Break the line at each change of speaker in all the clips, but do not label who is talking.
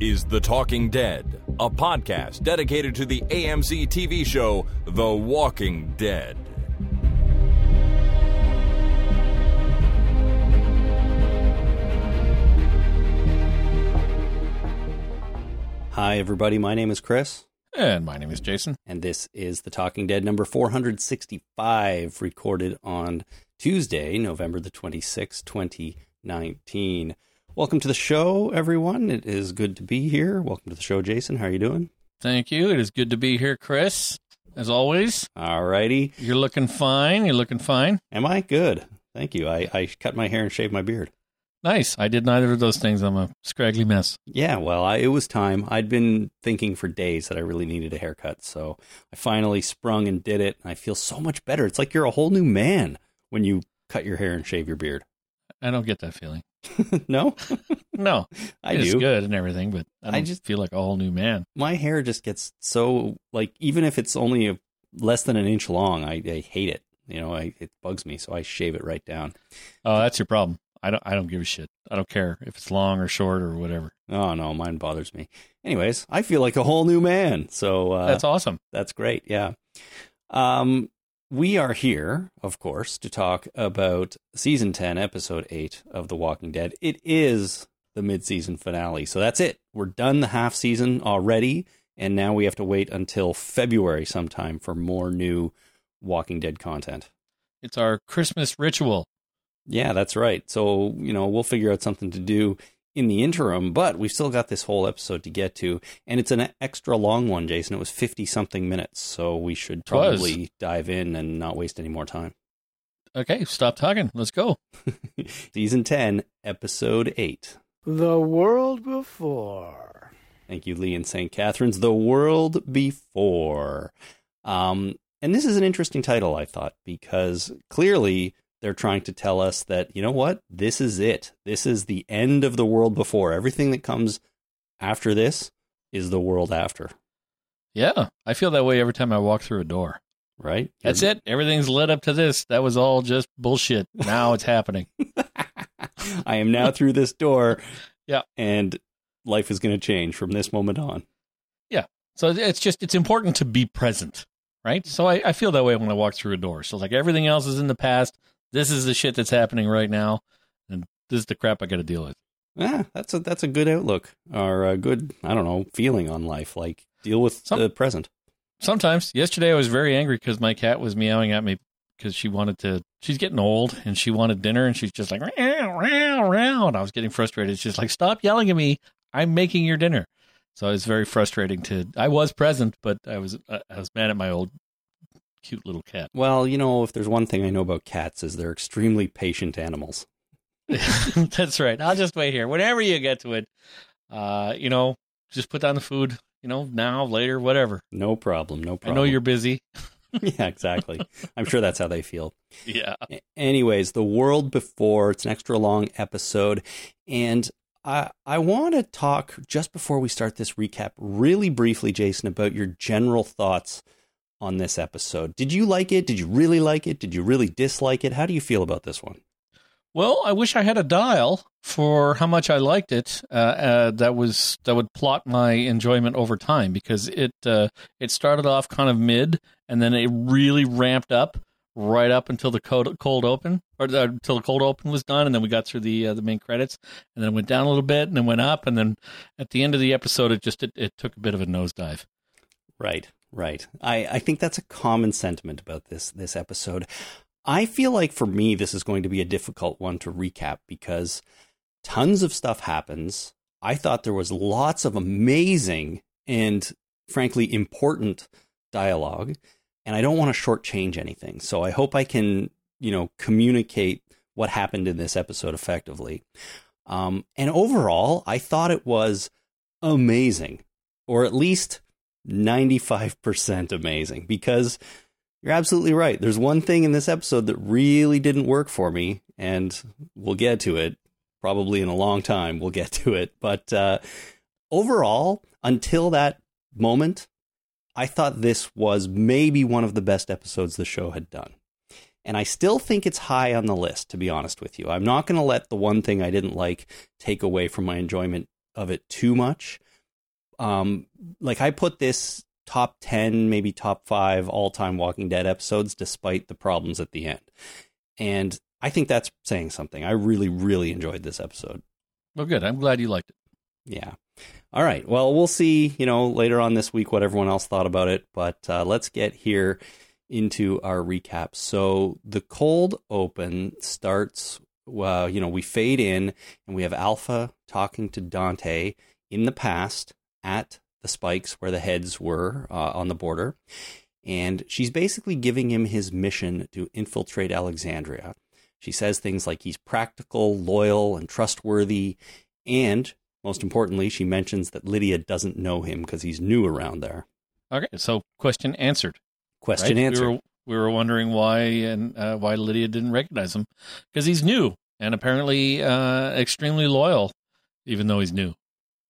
is The Talking Dead, a podcast dedicated to the AMC TV show The Walking Dead.
Hi, everybody. My name is Chris,
And my name is Jason.
and this is The Talking Dead number 465, recorded on Tuesday, November the 26th, 2019. Welcome to the show, everyone. It is good to be here. Welcome to the show, Jason. How are you doing?
Thank you. It is good to be here, Chris. As always,
All righty.
you're looking fine. You're looking fine.
Am I? Good. Thank you. I, I cut my hair and shaved my beard.
Nice. I did neither of those things. I'm a scraggly mess.
Yeah, well, I, it was time. I'd been thinking for days that I really needed a haircut, so I finally sprung and did it. And I feel so much better. It's like you're a whole new man when you cut your hair and shave your beard.
I don't get that feeling.
no,
No,
I
it's
do.
good and everything, but I
I just-
feel like a whole new man.
My hair just gets so like even if it's only a, less than an inch long, I, I hate it. You know, I, it bugs me, so I shave it right down.
Oh, that's your problem. I don't. I don't give a shit. I don't care if it's long or short or whatever.
Oh no, mine bothers me. Anyways, I feel like a whole new man. So uh,
that's awesome.
That's great. Yeah. Um, we are here, of course, to talk about season 10, episode 8 of The Walking Dead. It is the mid season finale. So that's it. We're done the half season already. And now we have to wait until February sometime for more new Walking Dead content.
It's our Christmas ritual.
Yeah, that's right. So, you know, we'll figure out something to do in the interim, but we've still got this whole episode to get to. And it's an extra long one, Jason. It was 50 something minutes. So we should probably dive in and not waste any more time.
Okay, stop talking. Let's go.
Season 10, episode 8.
The world before.
Thank you, Lee and St. Catharines. The World Before. Um, and this is an interesting title, I thought, because clearly they're trying to tell us that, you know what? This is it. This is the end of the world before. Everything that comes after this is the world after,
Yeah, I feel that way every time I walk through a door.
right?
That's it. Everything's led up to this. That was all just bullshit. Now it's happening.
I am now through this door.
Yeah.
And life is going to change from this moment on. Yeah.
So it's just it's important to be present, right? So I, I feel that way when I walk through a door. So like everything else is in the past. This is the shit that's happening right now, and this is the crap I got to deal with.
Yeah, that's a that's a good outlook or a good I don't know feeling on life. Like deal with
Some-
the present.
Sometimes yesterday I was very angry because my cat was meowing at me because she wanted to. She's getting old and she wanted dinner, and she's just like round round round. I was getting frustrated. She's like, "Stop yelling at me! I'm making your dinner." So it was very frustrating to. I was present, but I was uh, I was mad at my old cute little cat.
Well, you know, if there's one thing I know about cats is they're extremely patient animals.
That's right. I'll just wait here. Whenever you get to it, uh, you know, just put down the food. You know, now, later, whatever.
No problem. No problem.
I know you're busy.
yeah, exactly. I'm sure that's how they feel.
Yeah.
Anyways, the world before it's an extra long episode, and I I want to talk just before we start this recap, really briefly, Jason, about your general thoughts on this episode. Did you like it? Did you really like it? Did you really dislike it? How do you feel about this one?
Well, I wish I had a dial for how much I liked it. Uh, uh, that was that would plot my enjoyment over time because it uh, it started off kind of mid and then it really ramped up right up until the cold, cold open or the, until the cold open was done and then we got through the uh, the main credits and then it went down a little bit and then went up and then at the end of the episode it just it, it took a bit of a nosedive.
Right, right. I, I think that's a common sentiment about this this episode. I feel like for me this is going to be a difficult one to recap because tons of stuff happens. I thought there was lots of amazing and frankly important dialogue, and I don't want to shortchange anything. So I hope I can, you know, communicate what happened in this episode effectively. Um, and overall, I thought it was amazing, or at least 95% amazing because you're absolutely right. There's one thing in this episode that really didn't work for me, and we'll get to it probably in a long time. We'll get to it. But uh, overall, until that moment, I thought this was maybe one of the best episodes the show had done. And I still think it's high on the list, to be honest with you. I'm not going to let the one thing I didn't like take away from my enjoyment of it too much. Um, like I put this top 10, maybe top five all time Walking Dead episodes, despite the problems at the end. And I think that's saying something. I really, really enjoyed this episode.
Well, good. I'm glad you liked it.
Yeah. All right. Well, we'll see, you know, later on this week what everyone else thought about it. But uh, let's get here into our recap. So the cold open starts, uh, you know, we fade in and we have Alpha talking to Dante in the past at the spikes where the heads were uh, on the border. And she's basically giving him his mission to infiltrate Alexandria. She says things like he's practical, loyal, and trustworthy. And most importantly, she mentions that Lydia doesn't know him because he's new around there.
Okay, so question answered.
Question
right?
answered.
We were, we were wondering why and uh, why Lydia didn't recognize him because he's new and apparently uh, extremely loyal, even though he's new.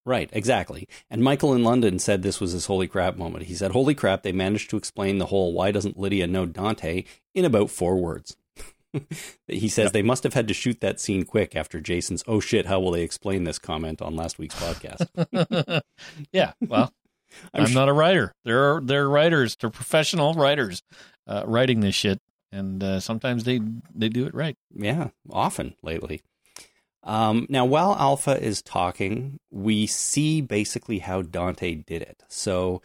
Right, exactly. And Michael in London said this was his holy crap moment. He said, Holy crap, they managed to explain the whole why doesn't Lydia know Dante in about four words. he says
Yep.
they must have had to shoot that scene quick after Jason's, oh shit, how will they explain this comment on last week's podcast.
yeah, well,
I'm
I'm,
sh-
not a writer. There are there are writers. They're professional writers uh, writing this shit, and uh, sometimes they they do it right.
Yeah, often lately. Um, now, while Alpha is talking, we see basically how Dante did it. So,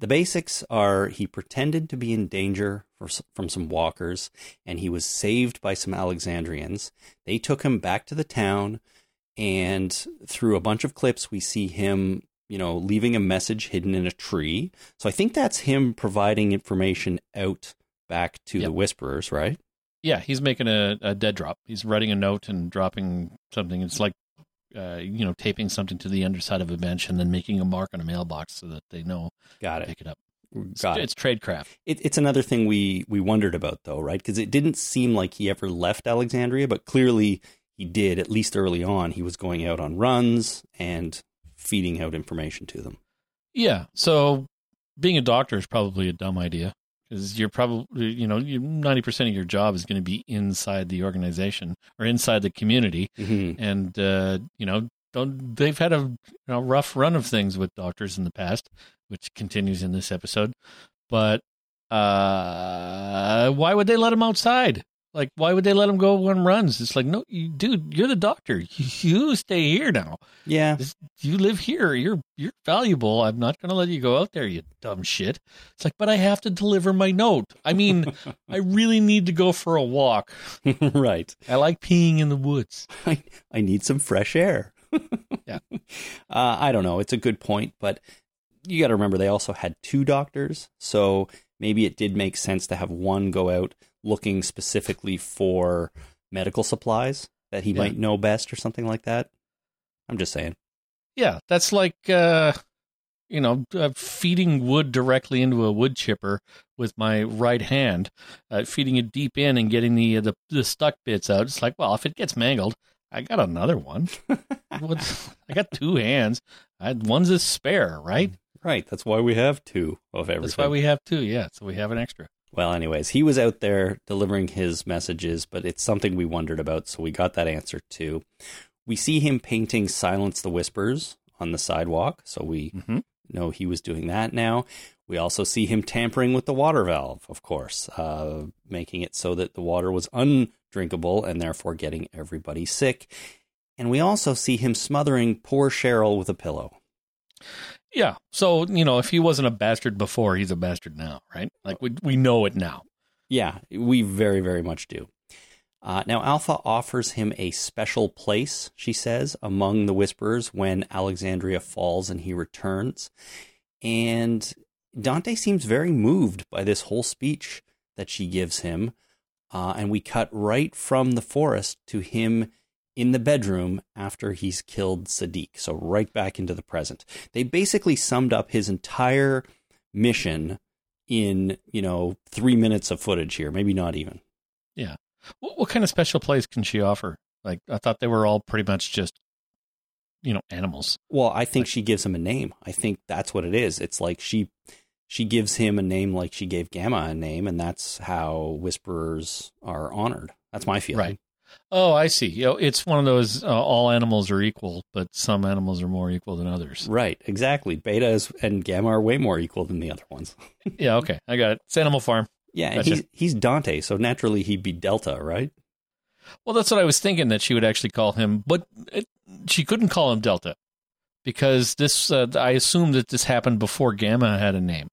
the basics are he pretended to be in danger for, from some walkers, and he was saved by some Alexandrians. They took him back to the town, and through a bunch of clips, we see him, you know, leaving a message hidden in a tree. So, I think that's him providing information out back to
Yep.
the Whisperers, right?
Yeah, he's making a, a dead drop. He's writing a note and dropping something. It's like, uh, you know, taping something to the underside of a bench and then making a mark on a mailbox so that they know
Got
to
it.
pick it up. It's,
Got it.
it's tradecraft.
It, it's another thing we we wondered about though, right? Because it didn't seem like he ever left Alexandria, but clearly he did. At least early on, he was going out on runs and feeding out information to them.
Yeah. So being a doctor is probably a dumb idea because you're probably, you know, 90% of your job is going to be inside the organization or inside the community.
Mm-hmm.
And, uh, you know, don't, they've had a you know, rough run of things with doctors in the past, which continues in this episode. But uh, why would they let him outside? Like, why would they let him go on runs? It's like, no, you, dude, you're the doctor. You stay here now.
Yeah,
This, you live here. You're you're valuable. I'm not going to let you go out there, you dumb shit. It's like, but I have to deliver my note. I mean, I really need to go for a walk.
right.
I like peeing in the woods.
I I need some fresh air.
Yeah.
Uh, I don't know. It's a good point, but you got to remember they also had two doctors, so maybe it did make sense to have one go out looking specifically for medical supplies that he
Yeah.
might know best or something like that. I'm just saying.
Yeah, that's like uh, you know, uh, feeding wood directly into a wood chipper with my right hand, uh, feeding it deep in and getting the, the the stuck bits out. It's like, well, if it gets mangled, I got another one. I got two hands. I, one's a spare, right?
Right. That's why we have two of everything.
That's why we have two. Yeah, so we have an extra.
Well, anyways, he was out there delivering his messages, but it's something we wondered about, so we got that answer too. We see him painting Silence the Whispers on the sidewalk, so we
Mm-hmm.
know he was doing that now. We also see him tampering with the water valve, of course, uh, making it so that the water was undrinkable and therefore getting everybody sick. And we also see him smothering poor Cheryl with a pillow.
Yeah. So you know, if he wasn't a bastard before, he's a bastard now, right? Like we we know it now.
Yeah, we very, very much do. Uh, now, Alpha offers him a special place, she says, among the Whisperers when Alexandria falls and he returns. And Dante seems very moved by this whole speech that she gives him. Uh, and we cut right from the forest to him in the bedroom after he's killed Sadiq. So, right back into the present. They basically summed up his entire mission in, you know, three minutes of footage here, maybe not even. Yeah.
What, what kind of special place can she offer? Like I thought they were all pretty much just, you know, animals.
Well, I think she gives him a name. I think that's what it is. It's like she she gives him a name like she gave Gamma a name, and that's how whisperers are honored. That's my feeling.
Right. Oh, I see. You know, it's one of those uh, all animals are equal, but some animals are more equal than others.
Right, exactly. Beta is, and gamma are way more equal than the other ones.
yeah, okay. I got it. It's Animal Farm.
Yeah, and
Gotcha.
he's he's Dante, so naturally he'd be Delta, right?
Well, that's what I was thinking that she would actually call him, but it, she couldn't call him Delta because this. Uh, I assume that this happened before Gamma had a name,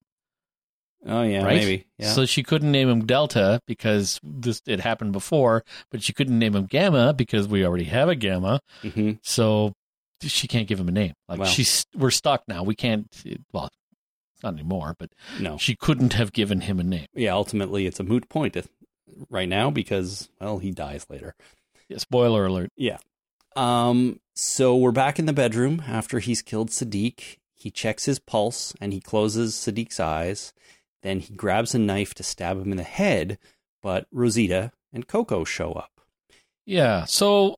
Oh yeah,
right?
maybe. Yeah.
So she couldn't name him Delta because this it happened before, but she couldn't name him Gamma because we already have a Gamma.
hmm
So she can't give him a name. Like she's we're stuck now. We can't. Well, not anymore, but
No.
she couldn't have given him a name.
Yeah, ultimately it's a moot point right now because well, he dies later.
Yeah, spoiler alert.
Yeah. Um. So we're back in the bedroom after he's killed Sadiq. He checks his pulse and he closes Sadiq's eyes. Then he grabs a knife to stab him in the head, but Rosita and Coco show up.
Yeah. So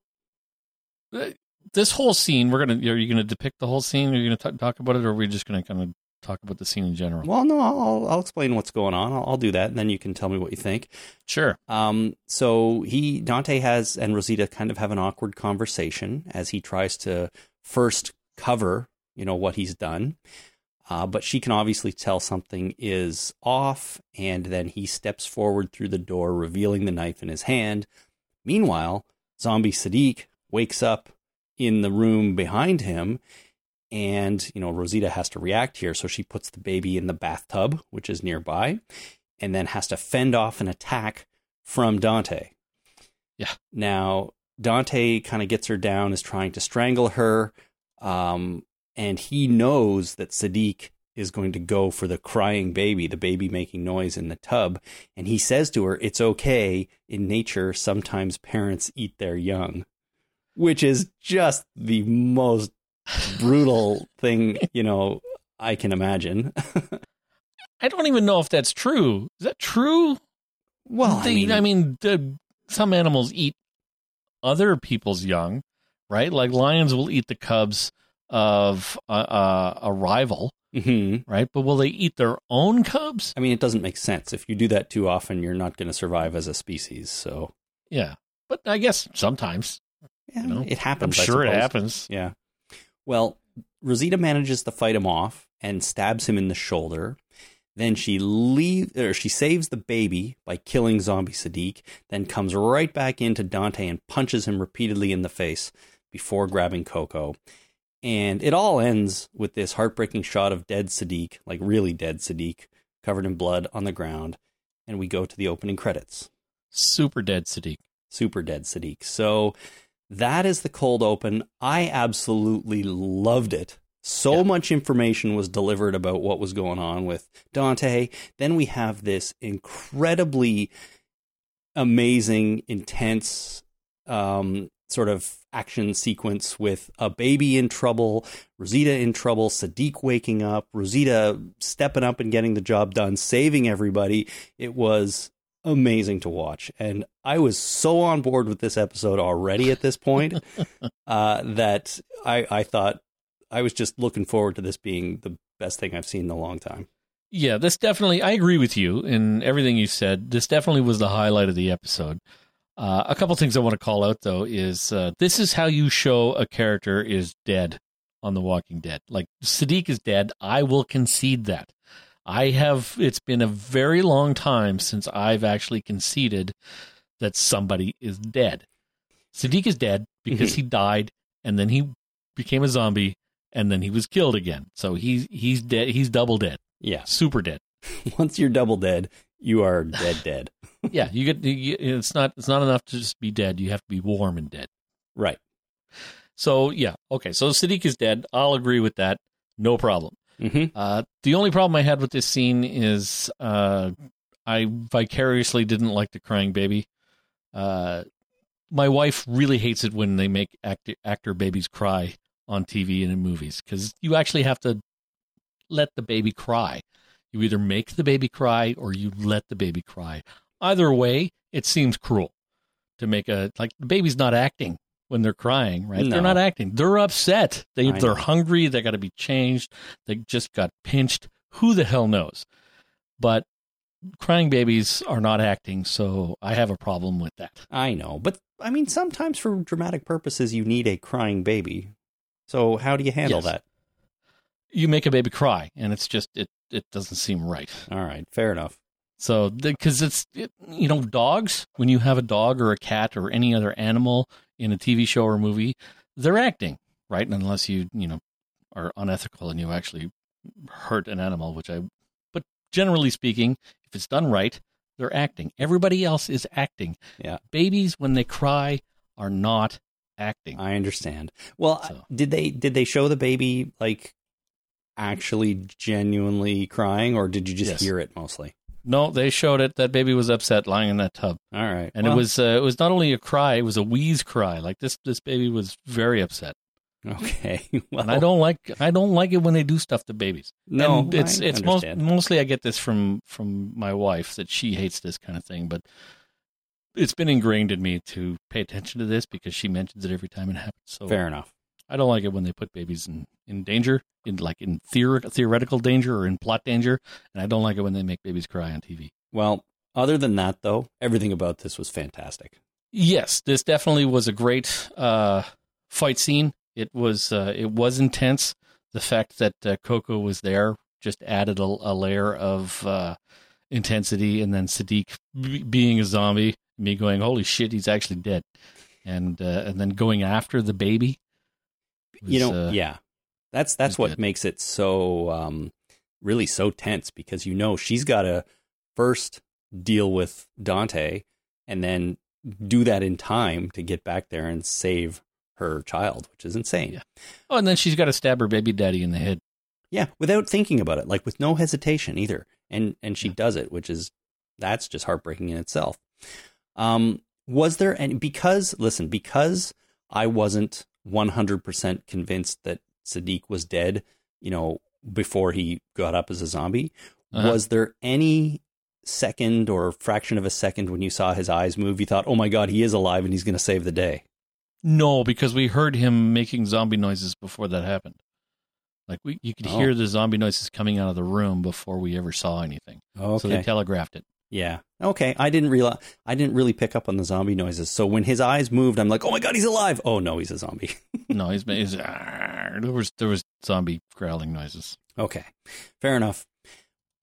uh, this whole scene, we're gonna. Are you gonna depict the whole scene? Are you gonna t- talk about it, or are we just gonna kind of talk about the scene in general?
Well, no, I'll I'll explain what's going on. I'll, I'll do that, and then you can tell me what you think.
Sure.
Um, so he Dante has and Rosita kind of have an awkward conversation as he tries to first cover, you know, what he's done. Uh, but she can obviously tell something is off, and then he steps forward through the door, revealing the knife in his hand. Meanwhile, zombie Sadiq wakes up in the room behind him, and you know Rosita has to react here, so she puts the baby in the bathtub, which is nearby, and then has to fend off an attack from Dante.
Yeah.
Now Dante kind of gets her down, is trying to strangle her, um, and he knows that Sadiq is going to go for the crying baby, the baby making noise in the tub, and he says to her, "It's okay. In nature, sometimes parents eat their young," which is just the most brutal thing you know I can imagine.
I don't even know if that's true. Is that true?
well, I mean,
I mean, the, some animals eat other people's young, right? Like lions will eat the cubs of a, a, a rival,
mhm.
right? But will they eat their own cubs?
I mean, it doesn't make sense. If you do that too often, you're not going to survive as a species. So,
Yeah. But I guess sometimes.
yeah,
You know,
it happens.
I'm sure it happens.
Yeah. Well, Rosita manages to fight him off and stabs him in the shoulder. Then she leave or she saves the baby by killing zombie Sadiq, then comes right back into Dante and punches him repeatedly in the face before grabbing Coco. And it all ends with this heartbreaking shot of dead Sadiq, like really dead Sadiq, covered in blood on the ground, and we go to the opening credits.
Super dead Sadiq.
super dead Sadiq. So that is the cold open. I absolutely loved it. So
Yeah.
much information was delivered about what was going on with Dante. Then we have this incredibly amazing, intense um, sort of action sequence with a baby in trouble, Rosita in trouble, Sadiq waking up, Rosita stepping up and getting the job done, saving everybody. It was amazing to watch. And I was so on board with this episode already at this point uh, that I, I thought I was just looking forward to this being the best thing I've seen in a long time.
Yeah, this definitely, I agree with you in everything you said. This definitely was the highlight of the episode. Uh, a couple things I want to call out, though, is uh, this is how you show a character is dead on The Walking Dead. Like, Sadiq is dead. I will concede that. I have, it's been a very long time since I've actually conceded that somebody is dead. Sadiq is dead because he died and then he became a zombie and then he was killed again. So he's, he's dead. He's double dead
Yeah.
super dead.
Once you're double dead, you are dead, dead.
yeah, you get you, it's not it's not enough to just be dead. You have to be warm and dead.
Right.
So yeah, okay. So Sadiq is dead. I'll agree with that. No problem.
hmm
Uh, the only problem I had with this scene is uh, I vicariously didn't like the crying baby. Uh, my wife really hates it when they make actor, actor babies cry on TV and in movies because you actually have to let the baby cry. You either make the baby cry or you let the baby cry. Either way, it seems cruel to make a like the baby's not acting when they're crying, right?
No.
They're not acting. They're upset. They
I
they're
know.
hungry. They got to be changed. They just got pinched. Who the hell knows? But crying babies are not acting, so I have a problem with that.
I know, but I mean, sometimes for dramatic purposes, you need a crying baby. So how do you handle
Yes.
that?
You make a baby cry, and it's just it it doesn't seem right.
All right, fair enough.
So because it's it, you know dogs when you have a dog or a cat or any other animal in a TV show or movie, they're acting right, unless you you know are unethical and you actually hurt an animal, which I. But generally speaking, if it's done right, they're acting. Everybody else is acting.
Yeah.
Babies when they cry are not acting.
I understand. Well,
So-
did they did they show the baby like actually genuinely crying, or did you just
Yes.
hear it mostly?
no, they showed it. That baby was upset lying in that tub.
All right,
And
Well,
it was uh, it was not only a cry, it was a wheeze cry. Like this this baby was very upset.
okay. Well,
and I don't like I don't like it when they do stuff to babies.
No,
and it's
I
it's most, mostly I get this from from my wife that she hates this kind of thing, but it's been ingrained in me to pay attention to this because she mentions it every time it happens. So
fair enough.
I don't like it when they put babies in in danger, in like in theor- theoretical danger or in plot danger, and I don't like it when they make babies cry on TV.
Well, other than that, though, everything about this was fantastic.
Yes, this definitely was a great uh, fight scene. It was uh, it was intense. The fact that uh, Coco was there just added a, a layer of uh, intensity, and then Sadiq b- being a zombie, me going, "Holy shit, he's actually dead," and uh, and then going after the baby.
You know,
uh,
yeah, that's that's what
good.
makes it so um, really so tense because you know she's got to first deal with Dante and then do that in time to get back there and save her child, which is insane.
Yeah. Oh, and then she's got to stab her baby daddy in the head.
Yeah, without thinking about it, like with no hesitation either. And and she does it, which is that's just heartbreaking in itself. Um was there any because listen, because I wasn't 100% convinced that Sadiq was dead, you know, before he got up as a zombie,
Uh-huh.
was there any second or fraction of a second when you saw his eyes move you thought, "Oh my god, he is alive and he's going to save the day."
No, because we heard him making zombie noises before that happened. Like we, you could
Oh.
hear the zombie noises coming out of the room before we ever saw anything.
Okay.
So they telegraphed it.
Yeah. Okay. I didn't realize. I didn't really pick up on the zombie noises. So when his eyes moved, I'm like, "Oh my god, he's alive!" Oh no, he's a zombie.
No, he's, he's there was there was zombie growling noises.
okay, fair enough.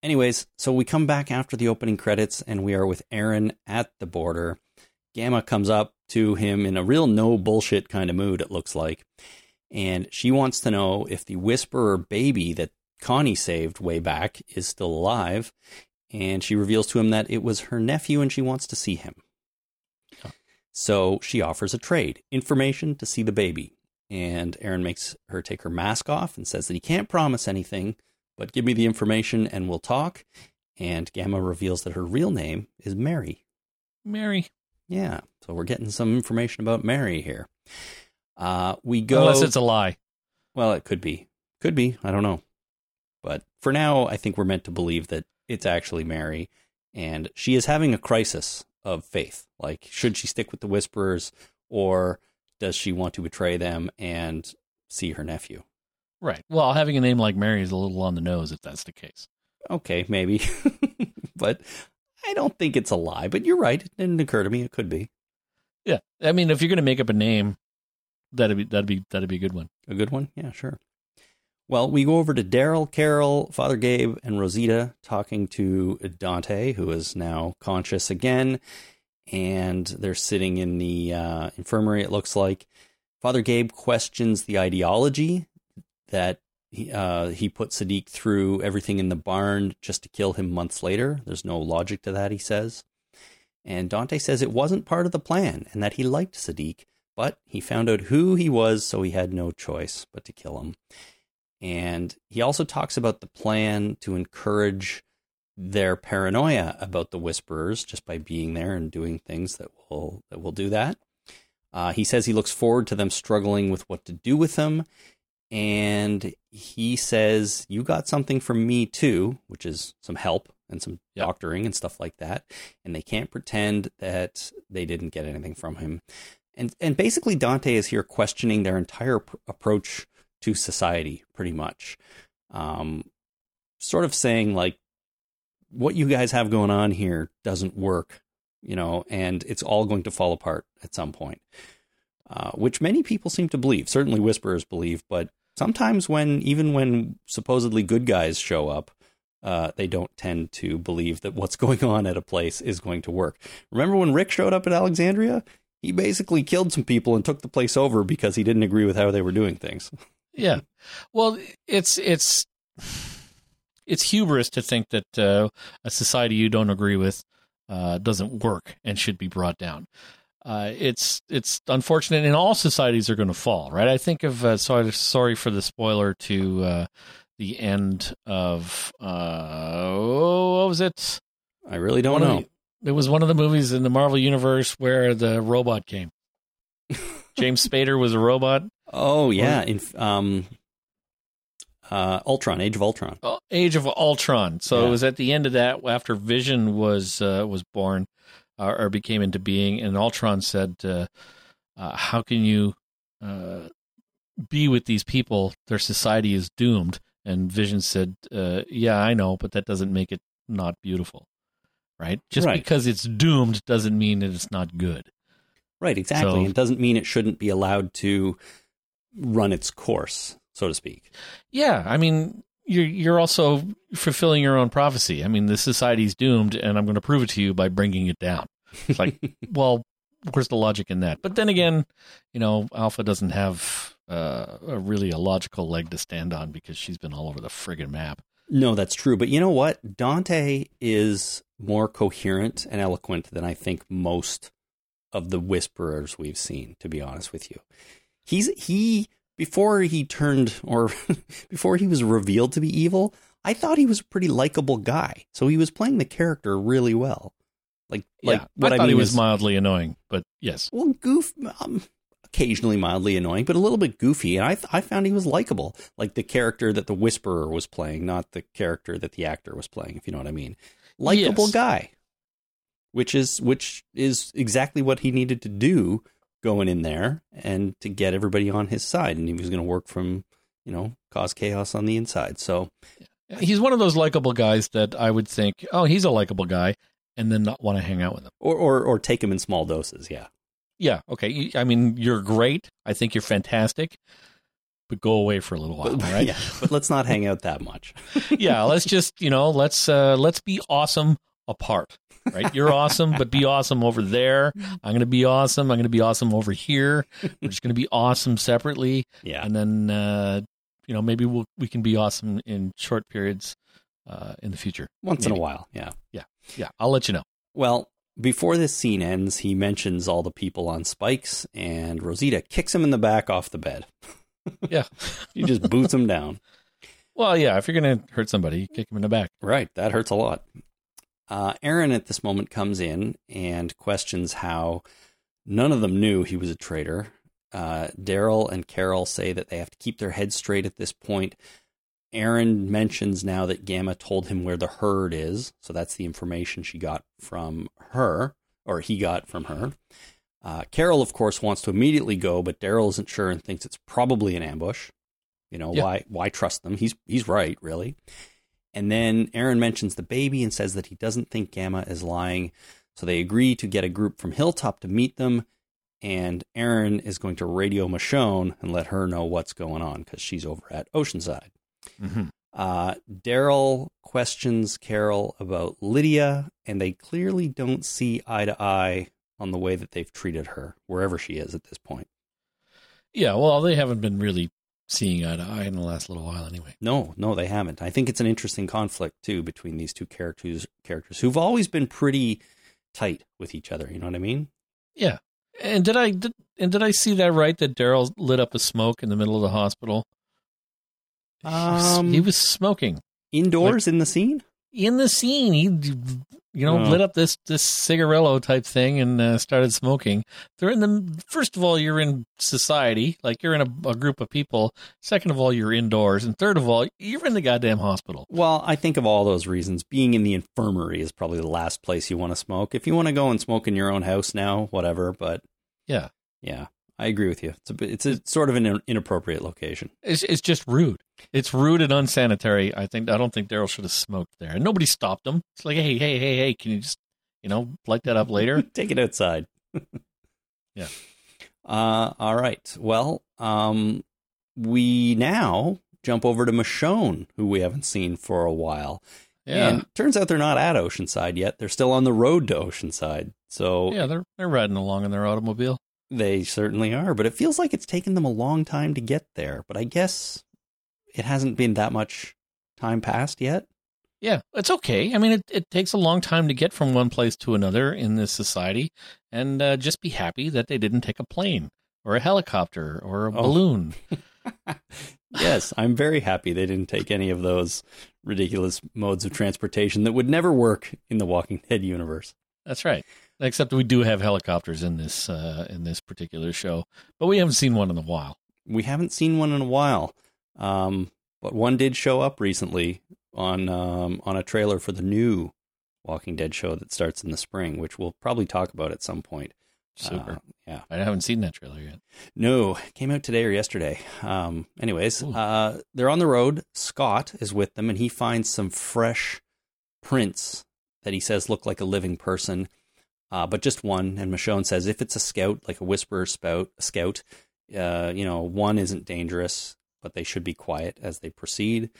Anyways, so we come back after the opening credits, and we are with Aaron at the border. Gamma comes up to him in a real no bullshit kind of mood. It looks like, and she wants to know if the Whisperer baby that Connie saved way back is still alive. And she reveals to him that it was her nephew, and she wants to see him. So she offers a trade information to see the baby. And Aaron makes her take her mask off and says that he can't promise anything, but give me the information and we'll talk. And Gamma reveals that her real name is Mary.
Mary,
Yeah, so we're getting some information about Mary here. Uh, we go.
unless it's a lie.
Well, it could be. Could be. I don't know. But for now, I think we're meant to believe that it's actually Mary. And she is having a crisis of faith. Like, should she stick with the Whisperers or does she want to betray them and see her nephew?
Right. Well, having a name like Mary is a little on the nose if that's the case.
Okay, maybe. but I don't think it's a lie. But you're right. It didn't occur to me. It could be
Yeah. I mean, if you're going to make up a name, that'd be that'd be that'd be a good one.
a good one. Yeah, sure. Well, we go over to Daryl, Carol, Father Gabe, and Rosita talking to Dante, who is now conscious again. And they're sitting in the uh, infirmary, it looks like. Father Gabe questions the ideology that he, uh, he put Sadiq through everything in the barn just to kill him months later. There's no logic to that, he says. And Dante says it wasn't part of the plan and that he liked Sadiq, but he found out who he was, so he had no choice but to kill him. And he also talks about the plan to encourage their paranoia about the whisperers just by being there and doing things that will that will do that. Uh, he says he looks forward to them struggling with what to do with them, and he says you got something from me too, which is some help and some
Yep.
doctoring and stuff like that. And they can't pretend that they didn't get anything from him. And and basically Dante is here questioning their entire pr- approach to society, pretty much. Um, sort of saying like what you guys have going on here doesn't work, you know, and it's all going to fall apart at some point. Uh, which many people seem to believe. Certainly, whisperers believe, but sometimes when even when supposedly good guys show up, uh, they don't tend to believe that what's going on at a place is going to work. Remember when Rick showed up at Alexandria? He basically killed some people and took the place over because he didn't agree with how they were doing things.
Yeah. Well, it's it's it's hubris to think that uh, a society you don't agree with uh, doesn't work and should be brought down. Uh, it's it's unfortunate, and all societies are going to fall, right? I think of uh, sorry sorry for the spoiler to uh, the end of uh, what was it?
I really don't
One
know.
the- it was one of the movies in the Marvel universe where the robot came. James Spader was a robot.
Oh yeah, in um, uh, Ultron, Age of Ultron.
Uh, Age of Ultron. So
Yeah.
it was at the end of that after Vision was uh, was born uh, or became into being, and Ultron said, uh, uh, "How can you uh, be with these people? Their society is doomed." And Vision said, uh, "Yeah, I know, but that doesn't make it not beautiful, right? Just
Right.
because it's doomed doesn't mean that it's not good."
Right, exactly.
So-
it doesn't mean it shouldn't be allowed to run its course, so to speak.
Yeah, I mean, you're you're also fulfilling your own prophecy. I mean, the society's doomed, and I'm going to prove it to you by bringing it down. It's like, well, where's the logic in that? But then again, you know, Alpha doesn't have uh, a really a logical leg to stand on because she's been all over the friggin' map.
No, that's true. But you know what? Dante is more coherent and eloquent than I think most of the whisperers we've seen, to be honest with you. He's he before he turned or before he was revealed to be evil, I thought he was a pretty likable guy. So he was playing the character really well. Like like what
I
I,
thought
mean
he was
is,
mildly annoying, but yes,
well, goof, um, occasionally mildly annoying, but a little bit goofy. And I, th- I found he was likable, like the character that the Whisperer was playing, not the character that the actor was playing. If you know what I mean, likable
Yes.
guy, which is which is exactly what he needed to do going in there and to get everybody on his side. And he was going to work from, you know, cause chaos on the inside. So
he's one of those likable guys that I would think, oh, he's a likable guy, and then not want to hang out with him.
or or or take him in small doses. Yeah.
Yeah, okay. I mean, you're great. I think you're fantastic, but go away for a little while, right?
yeah, but let's not hang out that much.
yeah, let's just you know let's uh let's be awesome apart. Right, you're awesome, but be awesome over there. I'm gonna be awesome. I'm gonna be awesome over here. We're just gonna be awesome separately,
Yeah.
and then uh, you know maybe we'll, we can be awesome in short periods uh, in the future.
Once in a while. Yeah.
Yeah, Yeah. I'll let you know.
Well, before this scene ends, he mentions all the people on spikes, and Rosita kicks him in the back off the bed.
Yeah.
He just boots him down.
Well, yeah, if you're gonna hurt somebody, kick him in the back.
Right, that hurts a lot. Uh, Aaron at this moment comes in and questions how none of them knew he was a traitor. Uh, Daryl and Carol say that they have to keep their heads straight at this point. Aaron mentions now that Gamma told him where the herd is, so that's the information she got from her, or he got from her. Uh, Carol, of course, wants to immediately go, but Daryl isn't sure and thinks it's probably an ambush. You know
Yeah.
why? Why trust them? He's he's right, really. And then Aaron mentions the baby and says that he doesn't think Gamma is lying. So they agree to get a group from Hilltop to meet them. And Aaron is going to radio Michonne and let her know what's going on because she's over at Oceanside.
Mm-hmm.
Uh, Daryl questions Carol about Lydia, and they clearly don't see eye to eye on the way that they've treated her, wherever she is at this point.
Yeah, well, they haven't been really seeing eye to eye in the last little while, anyway.
No, no, they haven't. I think it's an interesting conflict too between these two characters characters who've always been pretty tight with each other. You know what I mean?
Yeah. And did I did, and did I see that right? That Daryl lit up a smoke in the middle of the hospital. He was-
Um,
he was smoking
Indoors in the scene?
In the scene. He, you know,
Oh.
lit up this this cigarillo type thing and uh, started smoking. They're in the first of all, you're in society, like you're in a, a group of people. Second of all, you're indoors, and third of all, you're in the goddamn hospital.
Well, I think of all those reasons. Being in the infirmary is probably the last place you want to smoke. If you want to go and smoke in your own house now, whatever. But
Yeah,
yeah, I agree with you. It's a bit, it's a sort of an inappropriate location.
it's it's just rude. It's rude and unsanitary. I think I don't think Daryl should have smoked there, and nobody stopped him. It's like, hey, hey, hey, hey, can you just you know light that up later?
Take it outside.
Yeah.
Uh, all right. Well, um, we now jump over to Michonne, who we haven't seen for a while.
Yeah,
And turns out they're not at Oceanside yet. They're still on the road to Oceanside. So
yeah, they're they're riding along in their automobile.
they certainly are. But it feels like it's taken them a long time to get there. But I guess it hasn't been that much time passed yet.
Yeah, it's okay. I mean, it, it takes a long time to get from one place to another in this society, and uh, just be happy that they didn't take a plane or a helicopter or a
Oh.
balloon.
yes, I'm very happy they didn't take any of those ridiculous modes of transportation that would never work in the Walking Dead universe.
That's right. Except we do have helicopters in this uh, in this particular show, but we haven't seen one in a while.
We haven't seen one in a while, um, but one did show up recently on um, on a trailer for the new Walking Dead show that starts in the spring, which we'll probably talk about at some point.
Super.
Uh, yeah.
I haven't seen that trailer yet.
No, came out today or yesterday. Um, anyways, uh, they're on the road. Scott is with them, and he finds some fresh prints that he says look like a living person, uh, but just one. And Michonne says if it's a scout, like a whisperer spout, scout, uh, you know, one isn't dangerous, but they should be quiet as they proceed.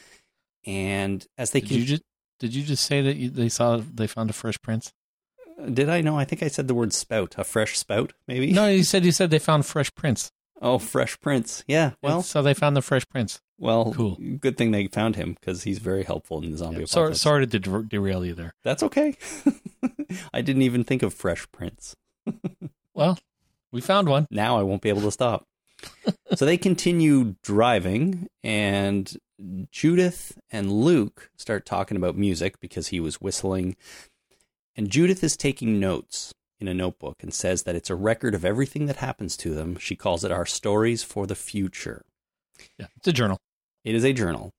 And as they
Did
can,
you just did you just say that you, they saw they found a fresh prince?
Uh, did I know? I think I said the word spout, a fresh spout, maybe.
No, you said you said they found fresh prince.
Oh, fresh prince. Yeah. Well,
so they found the fresh prince.
Well,
Cool.
Good thing they found him because he's very helpful in the zombie
Sorry,
apocalypse.
sorry to der- derail you there.
That's okay. I didn't even think of Fresh Prince.
Well, we found one.
Now I won't be able to stop. so they continue driving, and Judith and Luke start talking about music because he was whistling. And Judith is taking notes in a notebook and says that it's a record of everything that happens to them. She calls it Our Stories for the Future.
Yeah, it's a journal.
It is a journal.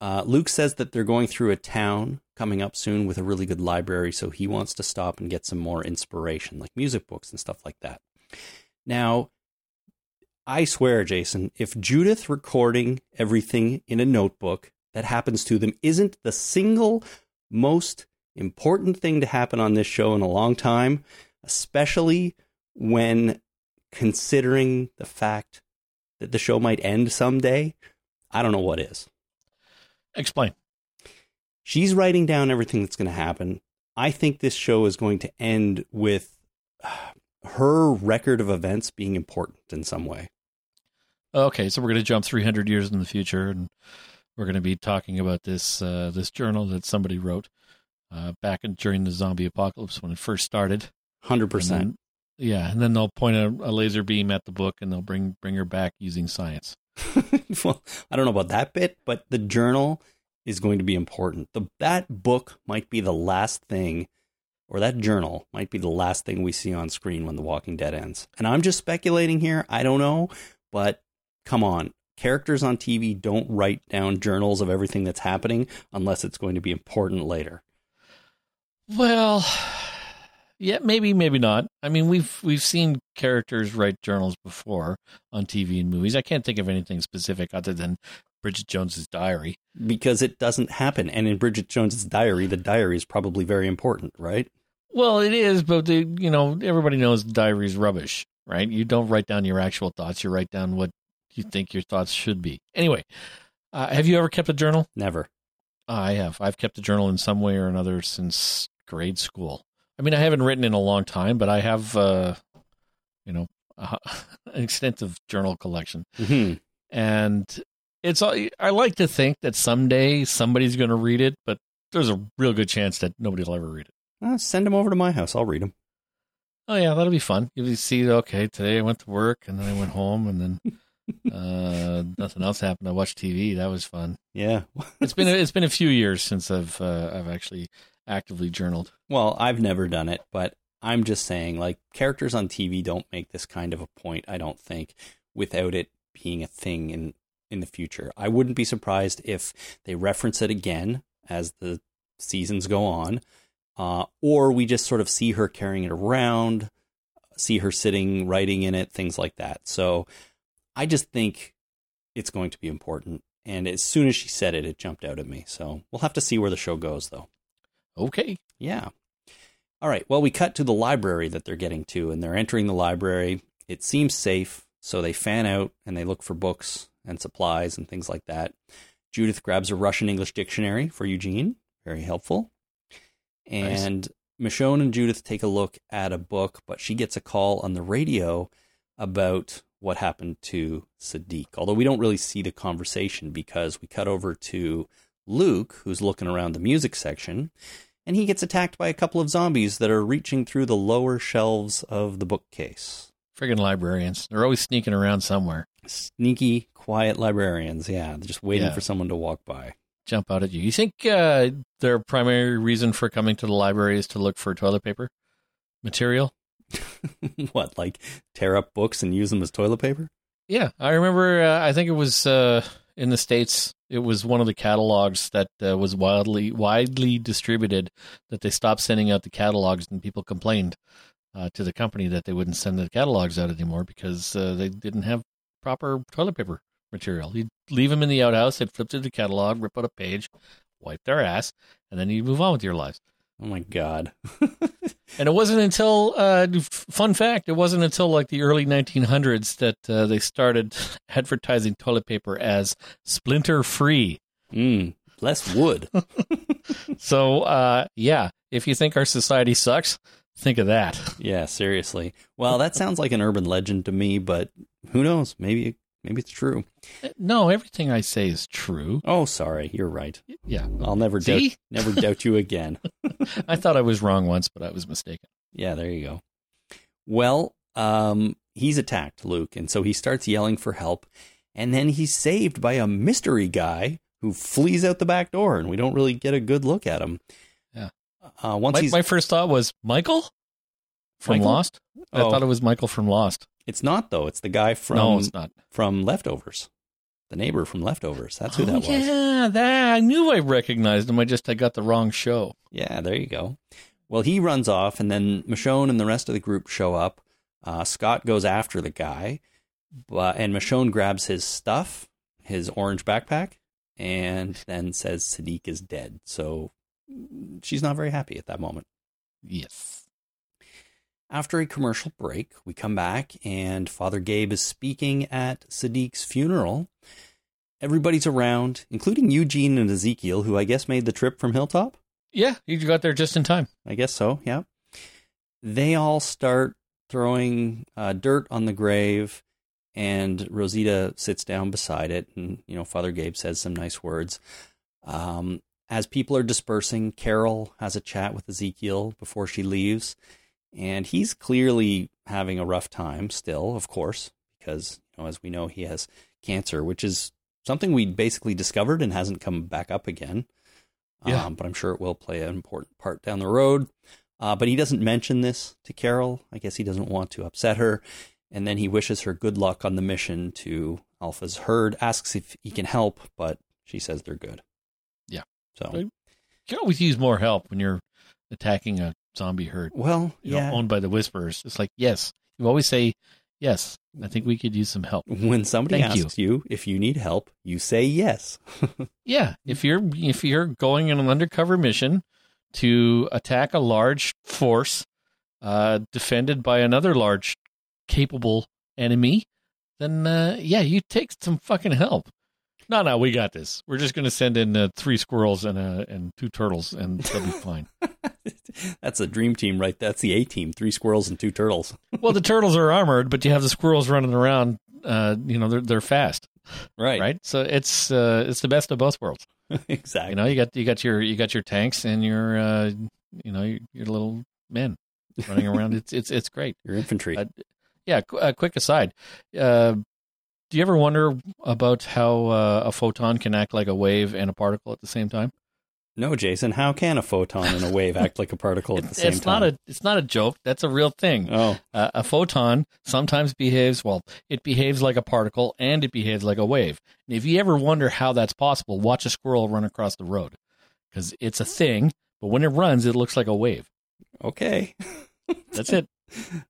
Uh, Luke says that they're going through a town coming up soon with a really good library, so he wants to stop and get some more inspiration, like music books and stuff like that. Now, I swear, Jason, if Judith recording everything in a notebook that happens to them isn't the single most important thing to happen on this show in a long time, especially when considering the fact that the show might end someday, I don't know what is.
Explain.
She's writing down everything that's going to happen. I think this show is going to end with her record of events being important in some way.
Okay, so we're going to jump 300 years in the future, and we're going to be talking about this uh, this journal that somebody wrote uh, back in, during the zombie apocalypse when it first started.
100%.
And then- yeah, and then they'll point a, a laser beam at the book, and they'll bring bring her back using science.
well, I don't know about that bit, but the journal is going to be important. The, that book might be the last thing, or that journal might be the last thing we see on screen when The Walking Dead ends. And I'm just speculating here. I don't know, but come on. Characters on TV don't write down journals of everything that's happening unless it's going to be important later.
Well, yeah, maybe, maybe not. I mean, we've we've seen characters write journals before on TV and movies. I can't think of anything specific other than Bridget Jones's diary.
Because it doesn't happen. And in Bridget Jones's diary, the diary is probably very important, right?
Well, it is, but the, you know, everybody knows the diary is rubbish, right? You don't write down your actual thoughts; you write down what you think your thoughts should be. Anyway, uh, have you ever kept a journal?
Never.
I have. I've kept a journal in some way or another since grade school. I mean, I haven't written in a long time, but I have, uh, you know, uh, an extensive journal collection,
hmm
and it's. all- I like to think that someday somebody's going to read it, but there's a real good chance that nobody will ever read it.
Uh, send them over to my house. I'll read them.
Oh yeah, that'll be fun. You'll see. Okay, today I went to work, and then I went home, and then uh, nothing else happened. I watched TV. That was fun.
Yeah.
It's been a, it's been a few years since I've uh, I've actually actively journaled.
Well, I've never done it, but I'm just saying, like, characters on TV don't make this kind of a point, I don't think, without it being a thing in, in the future. I wouldn't be surprised if they reference it again as the seasons go on, uh, or we just sort of see her carrying it around, see her sitting, writing in it, things like that. So I just think it's going to be important. And as soon as she said it, it jumped out at me. So we'll have to see where the show goes, though.
Okay.
Yeah. All right. Well, we cut to the library that they're getting to, and they're entering the library. It seems safe, so they fan out and they look for books and supplies and things like that. Judith grabs a Russian English dictionary for Eugene. Very helpful. And Michonne and Judith take a look at a book, but she gets a call on the radio about what happened to Siddiq. Although we don't really see the conversation because we cut over to Luke, who's looking around the music section, and he gets attacked by a couple of zombies that are reaching through the lower shelves of the bookcase.
Friggin' librarians. They're always sneaking around somewhere.
Sneaky, quiet librarians. Yeah, they're just waiting
Yeah.
for someone to walk by.
Jump out at you. You think uh, their primary reason for coming to the library is to look for toilet paper material?
what, like tear up books and use them as toilet paper?
Yeah, I remember. Uh, I think it was uh, in the states. It was one of the catalogs that uh, was widely widely distributed. That they stopped sending out the catalogs, and people complained uh, to the company that they wouldn't send the catalogs out anymore because uh, they didn't have proper toilet paper material. You'd leave them in the outhouse. They'd flip through the catalog, rip out a page, wipe their ass, and then you'd move on with your lives.
Oh my god.
And it wasn't until, uh, fun fact, it wasn't until like the early 1900s that uh, they started advertising toilet paper as splinter free.
mm, less wood.
So, uh, yeah, if you think our society sucks, think of that.
yeah, seriously. Well, that sounds like an urban legend to me, but who knows? Maybe maybe it's true.
No, everything I say is true.
Oh, sorry. You're right.
Yeah.
I'll never doubt never doubt you again.
I thought I was wrong once, but I was mistaken.
Yeah, there you go. Well, um, he's attacked, Luke, and so he starts yelling for help, and then he's saved by a mystery guy who flees out the back door, and we don't really get a good look at him.
Yeah.
Uh, once
My, my first thought was Michael from
Michael?
Lost. I
Oh.
thought it was Michael from Lost.
It's not though. It's the guy from
no, it's not.
from Leftovers, the neighbor from Leftovers. That's who
oh,
that was.
Yeah, that I knew I recognized him. I just I got the wrong show.
Yeah, there you go. Well, he runs off, and then Michonne and the rest of the group show up. Uh, Scott goes after the guy, but and Michonne grabs his stuff, his orange backpack, and then says Siddiq is dead. So she's not very happy at that moment.
Yes.
After a commercial break, we come back, and Father Gabe is speaking at Siddiq's funeral. Everybody's around, including Eugene and Ezekiel, who I guess made the trip from Hilltop.
Yeah, you got there just in time.
I guess so, yeah. They all start throwing uh, dirt on the grave, and Rosita sits down beside it, and, you know, Father Gabe says some nice words. Um, as people are dispersing, Carol has a chat with Ezekiel before she leaves, and he's clearly having a rough time still, of course, because, you know, as we know, he has cancer, which is something we basically discovered and hasn't come back up again.
Yeah.
Um, but I'm sure it will play an important part down the road. Uh, but he doesn't mention this to Carol. I guess he doesn't want to upset her. And then he wishes her good luck on the mission to Alpha's herd, asks if he can help, but she says they're good.
Yeah.
So,
You can always use more help when you're attacking a zombie herd,
well,
you know,
yeah.
owned by the Whisperers. It's like, yes, you always say, yes, I think we could use some help.
When somebody
Thank you.
asks you. if you need help, you say yes.
Yeah, if you're if you're going on an undercover mission to attack a large force uh, defended by another large capable enemy, then uh, yeah, you take some fucking help. No, no, we got this. We're just going to send in uh, three squirrels and uh, and two turtles, and they'll be fine.
That's a dream team, right? That's the A team: three squirrels and two turtles.
well, the turtles are armored, but you have the squirrels running around. Uh, you know, they're they're fast,
Right.
right? So it's uh, it's the best of both worlds.
exactly.
You know, you got you got your you got your tanks and your uh, you know your, your little men running around. it's it's it's great.
Your infantry.
Uh, Yeah. Qu- uh, quick aside. Uh, do you ever wonder about how uh, a photon can act like a wave and a particle at the same time?
No, Jason. How can a photon and a wave act like a particle at the same
it's
time?
not a it's not a joke. That's a real thing.
oh,
Uh, a photon sometimes behaves well. It behaves like a particle and it behaves like a wave. And if you ever wonder how that's possible, watch a squirrel run across the road because it's a thing. But when it runs, it looks like a wave.
okay.
That's it.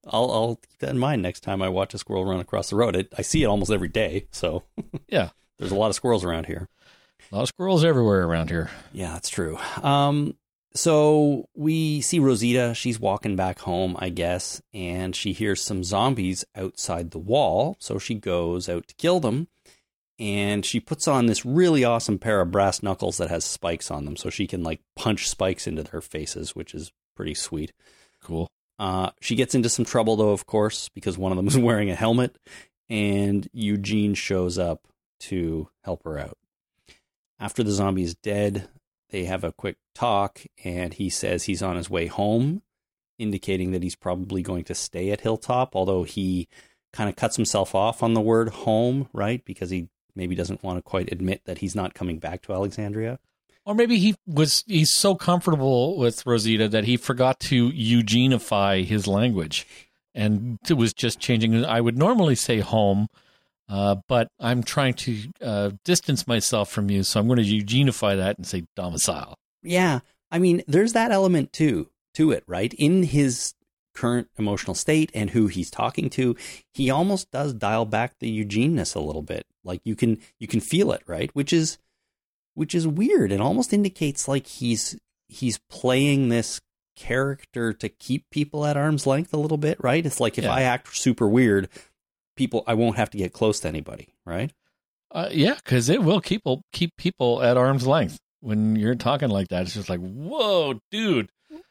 I'll I'll keep that in mind next time I watch a squirrel run across the road. It, I see it almost every day, so
Yeah.
There's a lot of squirrels around here.
A lot of squirrels everywhere around here.
Yeah, that's true. Um, so we see Rosita. She's walking back home, I guess, and she hears some zombies outside the wall. So she goes out to kill them. And she puts on this really awesome pair of brass knuckles that has spikes on them. So she can like punch spikes into their faces, which is pretty sweet.
Cool.
Uh, she gets into some trouble, though, of course, because one of them is wearing a helmet. And Eugene shows up to help her out. After the zombie is dead, they have a quick talk, and he says he's on his way home, indicating that he's probably going to stay at Hilltop, although he kind of cuts himself off on the word home, right? Because he maybe doesn't want to quite admit that he's not coming back to Alexandria.
Or maybe he was he's so comfortable with Rosita that he forgot to Eugenify his language and it was just changing I would normally say home uh, but I'm trying to uh, distance myself from you, so I'm going to eugenify that and say domicile.
Yeah, I mean, there's that element too to it, right? In his current emotional state and who he's talking to, he almost does dial back the Eugeneness a little bit. Like you can you can feel it, right? Which is which is weird. It almost indicates like he's he's playing this character to keep people at arm's length a little bit, right? It's like if
Yeah.
I act super weird, people I won't have to get close to anybody, right?
Uh, yeah, because it will keep keep people at arm's length when you're talking like that. It's just like, whoa, dude,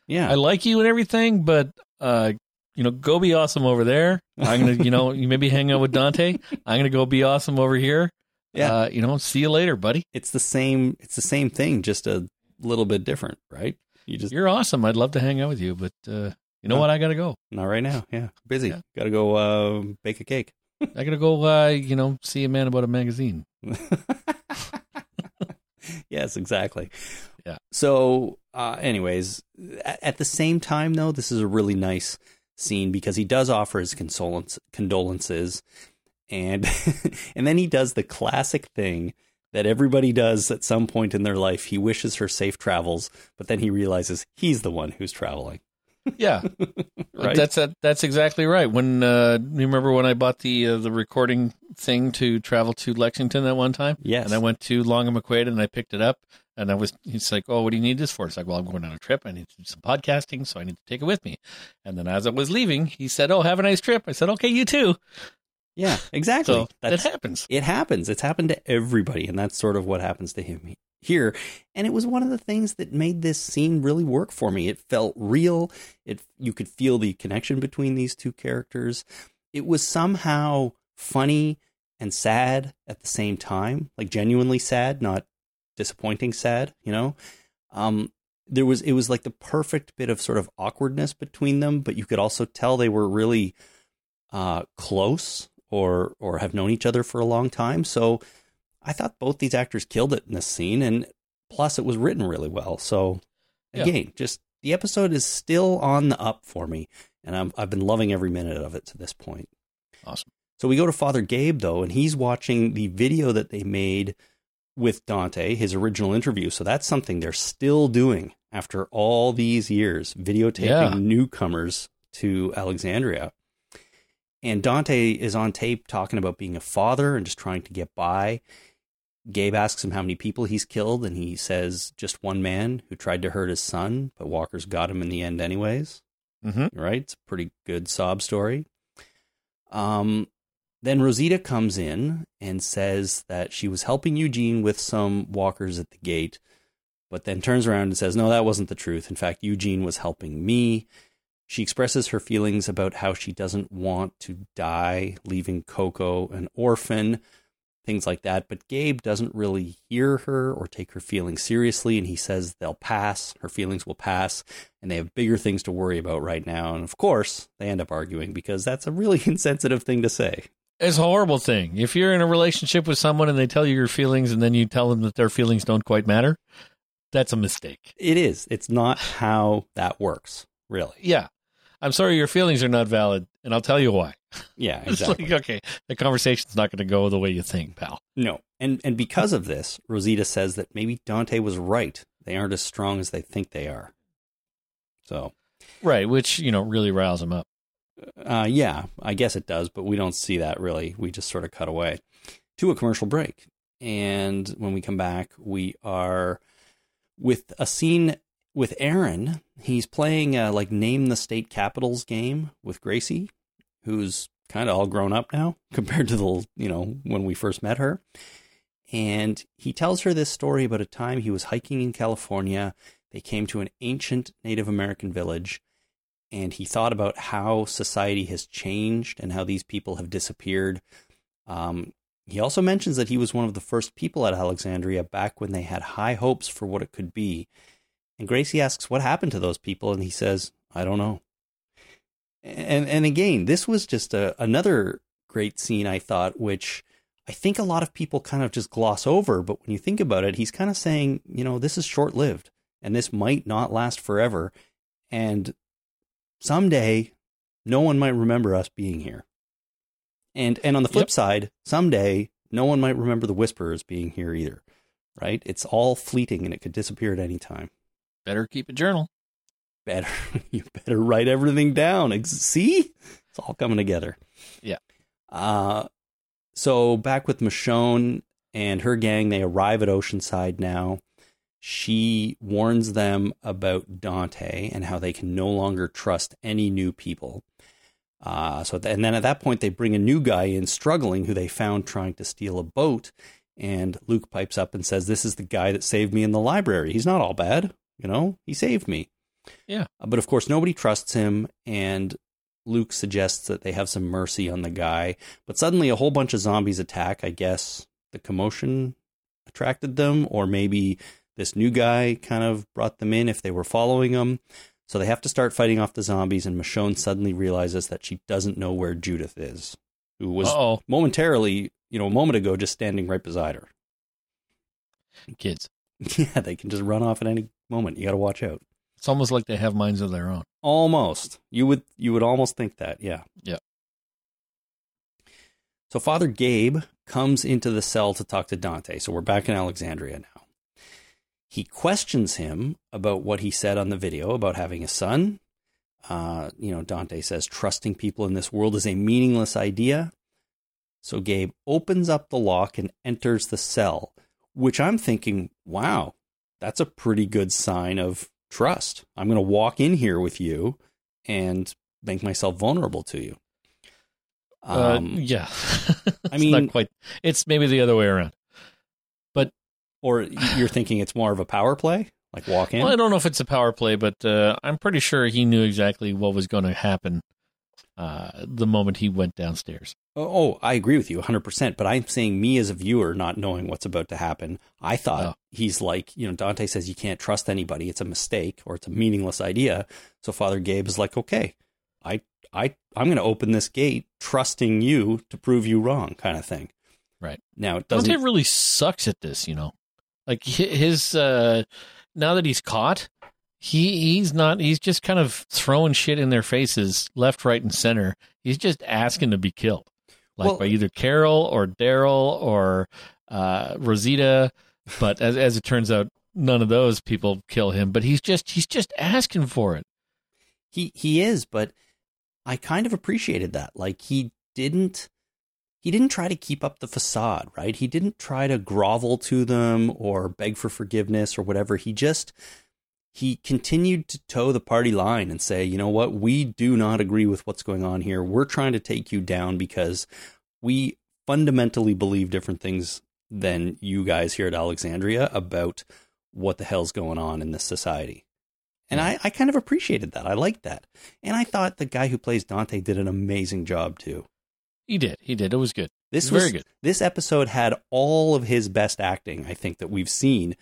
Yeah.
I like you and everything, but uh, you know, go be awesome over there. I'm gonna, you know, you maybe hang out with Dante. I'm gonna go be awesome over here.
Yeah.
uh, you know, see you later, buddy.
it's the same it's the same thing, just a little bit different, right? You just
You're awesome. I'd love to hang out with you, but uh, you know
Oh.
what? I gotta go.
not right now. Yeah. Busy.
Yeah.
Gotta go uh, bake a cake.
I gotta go. Uh, you know, see a man about a magazine.
yes, exactly.
Yeah.
So, uh, anyways, at, at the same time, though, this is a really nice scene because he does offer his consolence, condolences, and and then he does the classic thing that everybody does at some point in their life. He wishes her safe travels, but then he realizes he's the one who's traveling.
Yeah,
Right?
that's that, that's exactly right. When uh, you remember when I bought the uh, the recording thing to travel to Lexington that one time,
yes.
and I went to Long and McQuade and I picked it up, and I was he's like, "Oh, what do you need this for?" It's like, "Well, I'm going on a trip. I need to do some podcasting, so I need to take it with me." And then as I was leaving, he said, "Oh, have a nice trip." I said, "Okay, you too."
Yeah, exactly.
So
That's
that happens.
it happens. It's happened to everybody, and that's sort of what happens to him here. And it was one of the things that made this scene really work for me. It felt real. It you could feel the connection between these two characters. It was somehow funny and sad at the same time, like genuinely sad, not disappointing sad. You know, um, there was it was like the perfect bit of sort of awkwardness between them, but you could also tell they were really uh, close or or have known each other for a long time. So I thought both these actors killed it in this scene, and plus it was written really well. So
Yeah.
again, just the episode is still on the up for me, and I'm, I've been loving every minute of it to this point.
Awesome.
So we go to Father Gabe though, and he's watching the video that they made with Dante, his original interview. So that's something they're still doing after all these years, videotaping
Yeah.
newcomers to Alexandria. And Dante is on tape talking about being a father and just trying to get by. Gabe asks him how many people he's killed, and he says just one man who tried to hurt his son, but Walker's got him in the end, anyways
hmm
right? It's a pretty good sob story. Um, then Rosita comes in and says that she was helping Eugene with some walkers at the gate, but then turns around and says, No, that wasn't the truth. In fact, Eugene was helping me. She expresses her feelings about how she doesn't want to die, leaving Coco an orphan, things like that. But Gabe doesn't really hear her or take her feelings seriously, and he says they'll pass, her feelings will pass, and they have bigger things to worry about right now. And of course, they end up arguing because that's a really insensitive thing to say.
It's a horrible thing. If you're in a relationship with someone and they tell you your feelings and then you tell them that their feelings don't quite matter, that's a mistake.
It is. It's not how that works, really.
Yeah. I'm sorry your feelings are not valid, and I'll tell you why.
Yeah,
It's
exactly.
like, okay, the conversation's not going to go the way you think, pal.
No. And and because of this, Rosita says that maybe Dante was right. They aren't as strong as they think they are. So,
Right, which, you know, really riles him up.
uh, yeah, I guess it does, but we don't see that really. We just sort of cut away to a commercial break. And when we come back, we are with a scene with Aaron. He's playing a, like name the state capitals game with Gracie, who's kind of all grown up now compared to the, you know, when we first met her. And he tells her this story about a time he was hiking in California. They came to an ancient Native American village and he thought about how society has changed and how these people have disappeared. Um, he also mentions that he was one of the first people at Alexandria back when they had high hopes for what it could be. And Gracie asks what happened to those people, and he says, "I don't know." And and again, this was just a, another great scene I thought, which I think a lot of people kind of just gloss over. But when you think about it, he's kind of saying, you know, this is short lived, and this might not last forever, and someday no one might remember us being here. And and on the flip
Yep.
side, someday no one might remember the whisperers being here either. Right? It's all fleeting and it could disappear at any time.
Better keep a journal.
Better you better write everything down. See? It's all coming together.
Yeah.
Uh so back with Michonne and her gang, they arrive at Oceanside now. She warns them about Dante and how they can no longer trust any new people. Uh, so, th- and then at that point, they bring a new guy in struggling who they found trying to steal a boat. And Luke pipes up and says, This is the guy that saved me in the library. He's not all bad. You know, he saved me.
Yeah.
Uh, but of course, nobody trusts him. And Luke suggests that they have some mercy on the guy. But suddenly, a whole bunch of zombies attack. I guess the commotion attracted them, or maybe this new guy kind of brought them in if they were following him. So they have to start fighting off the zombies, and Michonne suddenly realizes that she doesn't know where Judith is, who was
oh,
momentarily, you know, a moment ago just standing right beside her.
kids.
yeah, they can just run off at any moment. You got to watch out.
It's almost like they have minds of their own.
Almost. You would you would almost think that, yeah.
Yeah.
So Father Gabe comes into the cell to talk to Dante. So we're back in Alexandria now. He questions him about what he said on the video about having a son. Uh, you know, Dante says trusting people in this world is a meaningless idea. So Gabe opens up the lock and enters the cell, which I'm thinking, wow, that's a pretty good sign of trust. I'm going to walk in here with you and make myself vulnerable to you.
Uh,
Um,
yeah.
I
It's
mean-
not quite. It's maybe the other way around.
But or you're thinking it's more of a power play, like walk in.
Well, I don't know if it's a power play, but uh, I'm pretty sure he knew exactly what was going to happen uh, the moment he went downstairs.
Oh, oh, I agree with you 100%. But I'm saying, me as a viewer, not knowing what's about to happen, I thought
Oh.
he's like, you know, Dante says you can't trust anybody. It's a mistake or it's a meaningless idea. So Father Gabe is like, okay, I, I, I'm going to open this gate, trusting you to prove you wrong, kind of thing.
Right.
Now, it doesn't.
Dante really sucks at this, you know. Like his uh now that he's caught, he he's not he's just kind of throwing shit in their faces left, right, and center. He's just asking to be killed. Like
Well-
by either Carol or Daryl or uh Rosita. But as as it turns out, none of those people kill him. But he's just he's just asking for it.
He he is, but I kind of appreciated that. Like he didn't he didn't try to keep up the facade, right? He didn't try to grovel to them or beg for forgiveness or whatever. He just he continued to toe the party line and say, "You know what? We do not agree with what's going on here. We're trying to take you down because we fundamentally believe different things than you guys here at Alexandria about what the hell's going on in this society." And I, I kind of appreciated that. I liked that. And I thought the guy who plays Dante did an amazing job too.
He did. He did. It was good.
This
Very
was
good.
This episode had all of his best acting, I think, that we've seen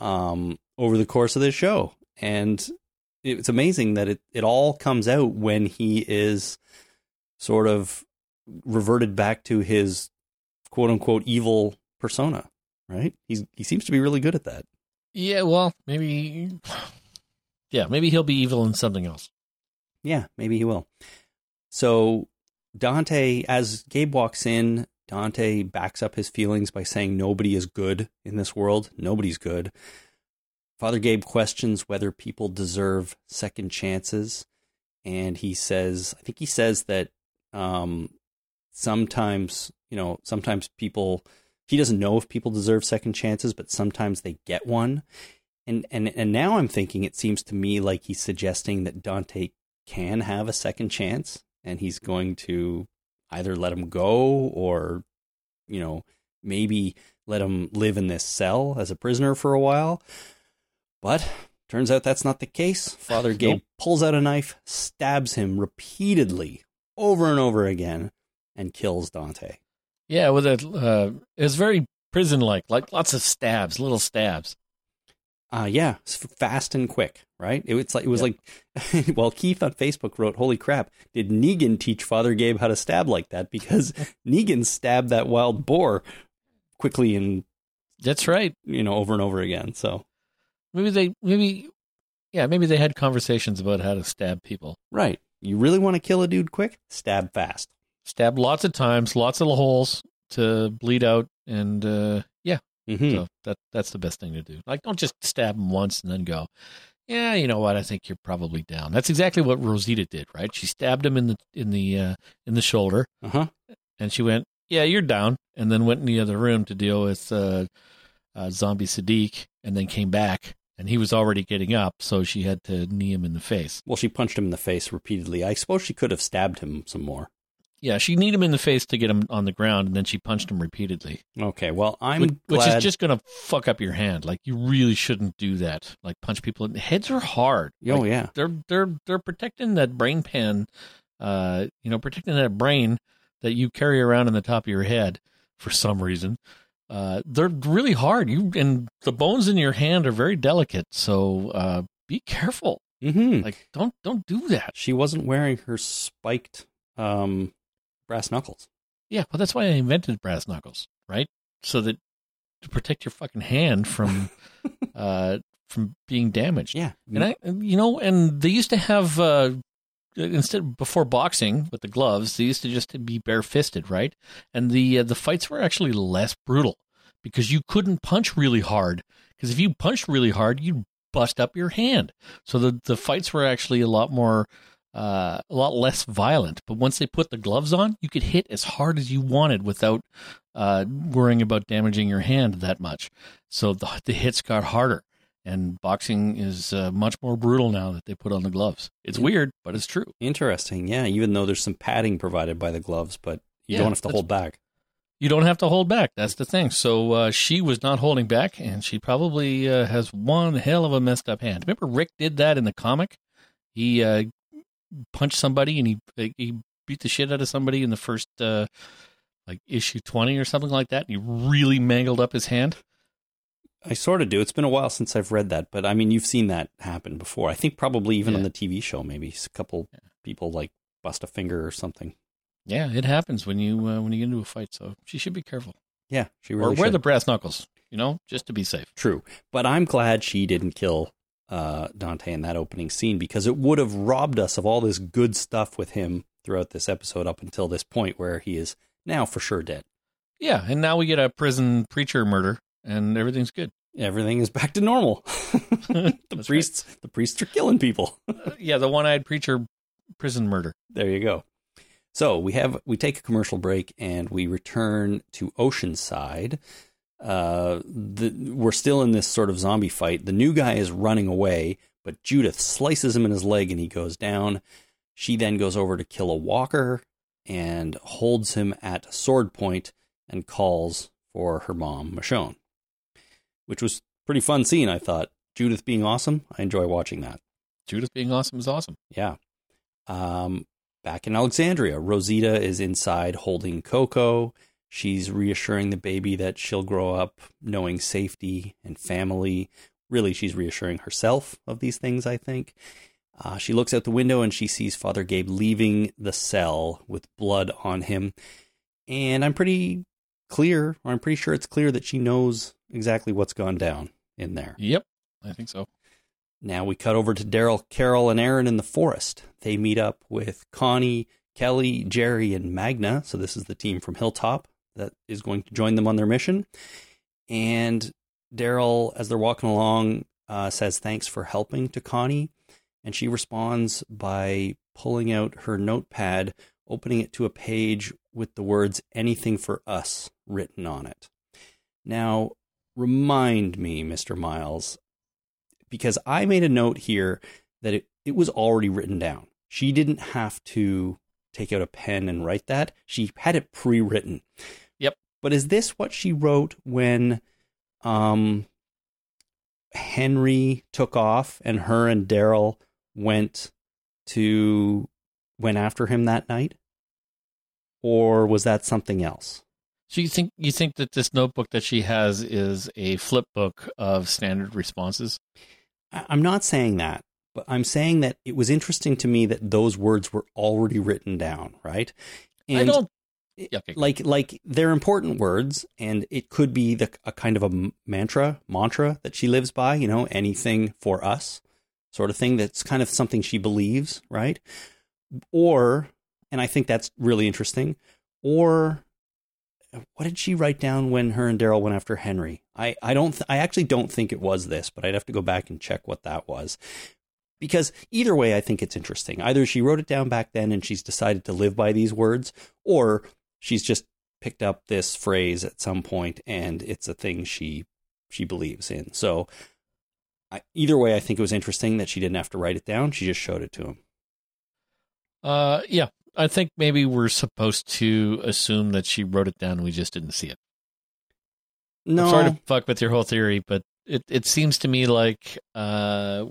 um, over the course of this show. And it's amazing that it, it all comes out when he is sort of reverted back to his quote unquote evil persona, right? He's he seems to be really good at that.
Yeah, well, maybe Yeah, maybe he'll be evil in something else.
Yeah, maybe he will. So Dante, as Gabe walks in, Dante backs up his feelings by saying nobody is good in this world. Nobody's good. Father Gabe questions whether people deserve second chances. And he says, I think he says that um, sometimes, you know, sometimes people he doesn't know if people deserve second chances, but sometimes they get one. And and and now I'm thinking it seems to me like he's suggesting that Dante can have a second chance and he's going to either let him go or you know, maybe let him live in this cell as a prisoner for a while. But turns out that's not the case. Father Gabe nope. pulls out a knife, stabs him repeatedly over and over again, and kills Dante.
Yeah, with a uh, it's very prison like, like lots of stabs, little stabs.
Uh yeah, fast and quick, right? It, was like it was yep. like well, Keith on Facebook wrote, "Holy crap, did Negan teach Father Gabe how to stab like that because Negan stabbed that wild boar quickly and
That's right.
you know, over and over again." So
maybe they maybe yeah, maybe they had conversations about how to stab people.
Right. You really want to kill a dude quick? Stab fast
Stab lots of times, lots of holes to bleed out, and uh, yeah, mm-hmm. so that that's the best thing to do. Like, don't just stab him once and then go. Yeah, you know what? I think you're probably down. That's exactly what Rosita did, right? She stabbed him in the in the uh, in the shoulder,
uh-huh.
and she went, "Yeah, you're down," and then went in the other room to deal with uh, uh, Zombie Siddiq, and then came back and he was already getting up, so she had to knee him in the face.
Well, she punched him in the face repeatedly. I suppose she could have stabbed him some more.
Yeah, she kneed him in the face to get him on the ground, and then she punched him repeatedly.
Okay, well, I'm
which, which is just going to fuck up your hand. Like you really shouldn't do that. Like punch people. In... Heads are hard.
Oh
like,
yeah,
they're they're they're protecting that brain pan. Uh, you know, protecting that brain that you carry around in the top of your head for some reason. Uh, they're really hard. You and the bones in your hand are very delicate. So uh, be careful.
Mm-hmm.
Like don't don't do that.
She wasn't wearing her spiked um brass knuckles.
Yeah, well, that's why I invented brass knuckles, right? So that to protect your fucking hand from uh from being damaged.
Yeah,
and I, you know, and they used to have uh instead before boxing with the gloves, they used to just be barefisted, right? And the uh, the fights were actually less brutal because you couldn't punch really hard. Because if you punched really hard, you'd bust up your hand. So the the fights were actually a lot more uh, a lot less violent. But once they put the gloves on, you could hit as hard as you wanted without uh, worrying about damaging your hand that much. So the, the hits got harder. And boxing is uh, much more brutal now that they put on the gloves. It's weird, but it's true.
Interesting. Yeah. Even though there's some padding provided by the gloves, but you yeah, don't have to hold back.
You don't have to hold back. That's the thing. So uh, she was not holding back, and she probably uh, has one hell of a messed up hand. Remember, Rick did that in the comic. He uh, punched somebody and he he beat the shit out of somebody in the first uh, like issue 20 or something like that and he really mangled up his hand
i sort of do it's been a while since i've read that but i mean you've seen that happen before i think probably even yeah. on the tv show maybe a couple yeah. people like bust a finger or something
yeah it happens when you uh, when you get into a fight so she should be careful
yeah she really
or wear
should.
the brass knuckles you know just to be safe
true but i'm glad she didn't kill uh, Dante in that opening scene because it would have robbed us of all this good stuff with him throughout this episode up until this point where he is now for sure dead.
Yeah, and now we get a prison preacher murder and everything's good.
Everything is back to normal. the priests right. the priests are killing people.
uh, yeah, the one-eyed preacher prison murder.
There you go. So, we have we take a commercial break and we return to Oceanside uh, the, we're still in this sort of zombie fight. The new guy is running away, but Judith slices him in his leg and he goes down. She then goes over to kill a walker and holds him at sword point and calls for her mom, Michonne, which was pretty fun scene, I thought. Judith being awesome. I enjoy watching that.
Judith being awesome is awesome.
Yeah. Um, back in Alexandria, Rosita is inside holding Coco. She's reassuring the baby that she'll grow up knowing safety and family. Really, she's reassuring herself of these things, I think. Uh, she looks out the window and she sees Father Gabe leaving the cell with blood on him. And I'm pretty clear, or I'm pretty sure it's clear that she knows exactly what's gone down in there.
Yep, I think so.
Now we cut over to Daryl, Carol, and Aaron in the forest. They meet up with Connie, Kelly, Jerry, and Magna. So this is the team from Hilltop that is going to join them on their mission. And Daryl, as they're walking along, uh, says thanks for helping to Connie. And she responds by pulling out her notepad, opening it to a page with the words anything for us written on it. Now, remind me, Mr. Miles, because I made a note here that it, it was already written down. She didn't have to take out a pen and write that. She had it pre-written.
Yep.
But is this what she wrote when um Henry took off and her and Daryl went to went after him that night? Or was that something else?
So you think you think that this notebook that she has is a flip book of standard responses?
I'm not saying that, but I'm saying that it was interesting to me that those words were already written down, right?
I don't. Yeah, okay.
like like they're important words, and it could be the a kind of a mantra mantra that she lives by. You know, anything for us, sort of thing. That's kind of something she believes, right? Or, and I think that's really interesting. Or, what did she write down when her and Daryl went after Henry? I I don't th- I actually don't think it was this, but I'd have to go back and check what that was. Because either way, I think it's interesting. Either she wrote it down back then and she's decided to live by these words, or she's just picked up this phrase at some point and it's a thing she she believes in. So I, either way, I think it was interesting that she didn't have to write it down. She just showed it to him.
Uh, yeah, I think maybe we're supposed to assume that she wrote it down and we just didn't see it.
No,
I'm sorry to fuck with your whole theory, but it, it seems to me like uh,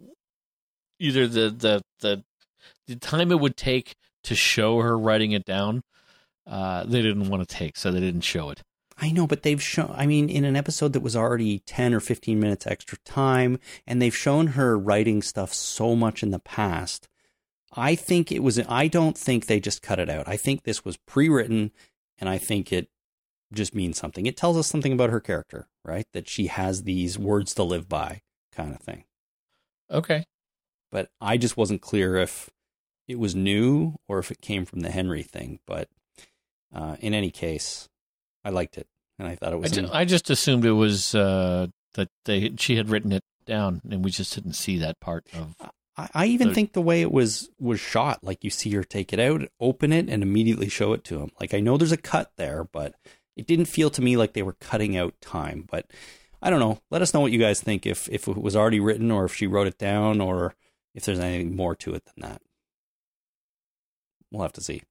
either the, the the the time it would take to show her writing it down, uh, they didn't want to take, so they didn't show it.
I know, but they've shown, I mean, in an episode that was already 10 or 15 minutes extra time, and they've shown her writing stuff so much in the past. I think it was, I don't think they just cut it out. I think this was pre written, and I think it just means something. It tells us something about her character, right? That she has these words to live by, kind of thing.
Okay.
But I just wasn't clear if it was new or if it came from the Henry thing. But uh, in any case, I liked it, and I thought it
I,
was.
I just assumed it was uh, that they she had written it down and we just didn't see that part of.
I, I even
So-
think the way it was was shot, like you see her take it out, open it, and immediately show it to him. Like I know there's a cut there, but it didn't feel to me like they were cutting out time. But I don't know. Let us know what you guys think. If if it was already written, or if she wrote it down, or if there's anything more to it than that. We'll have to see.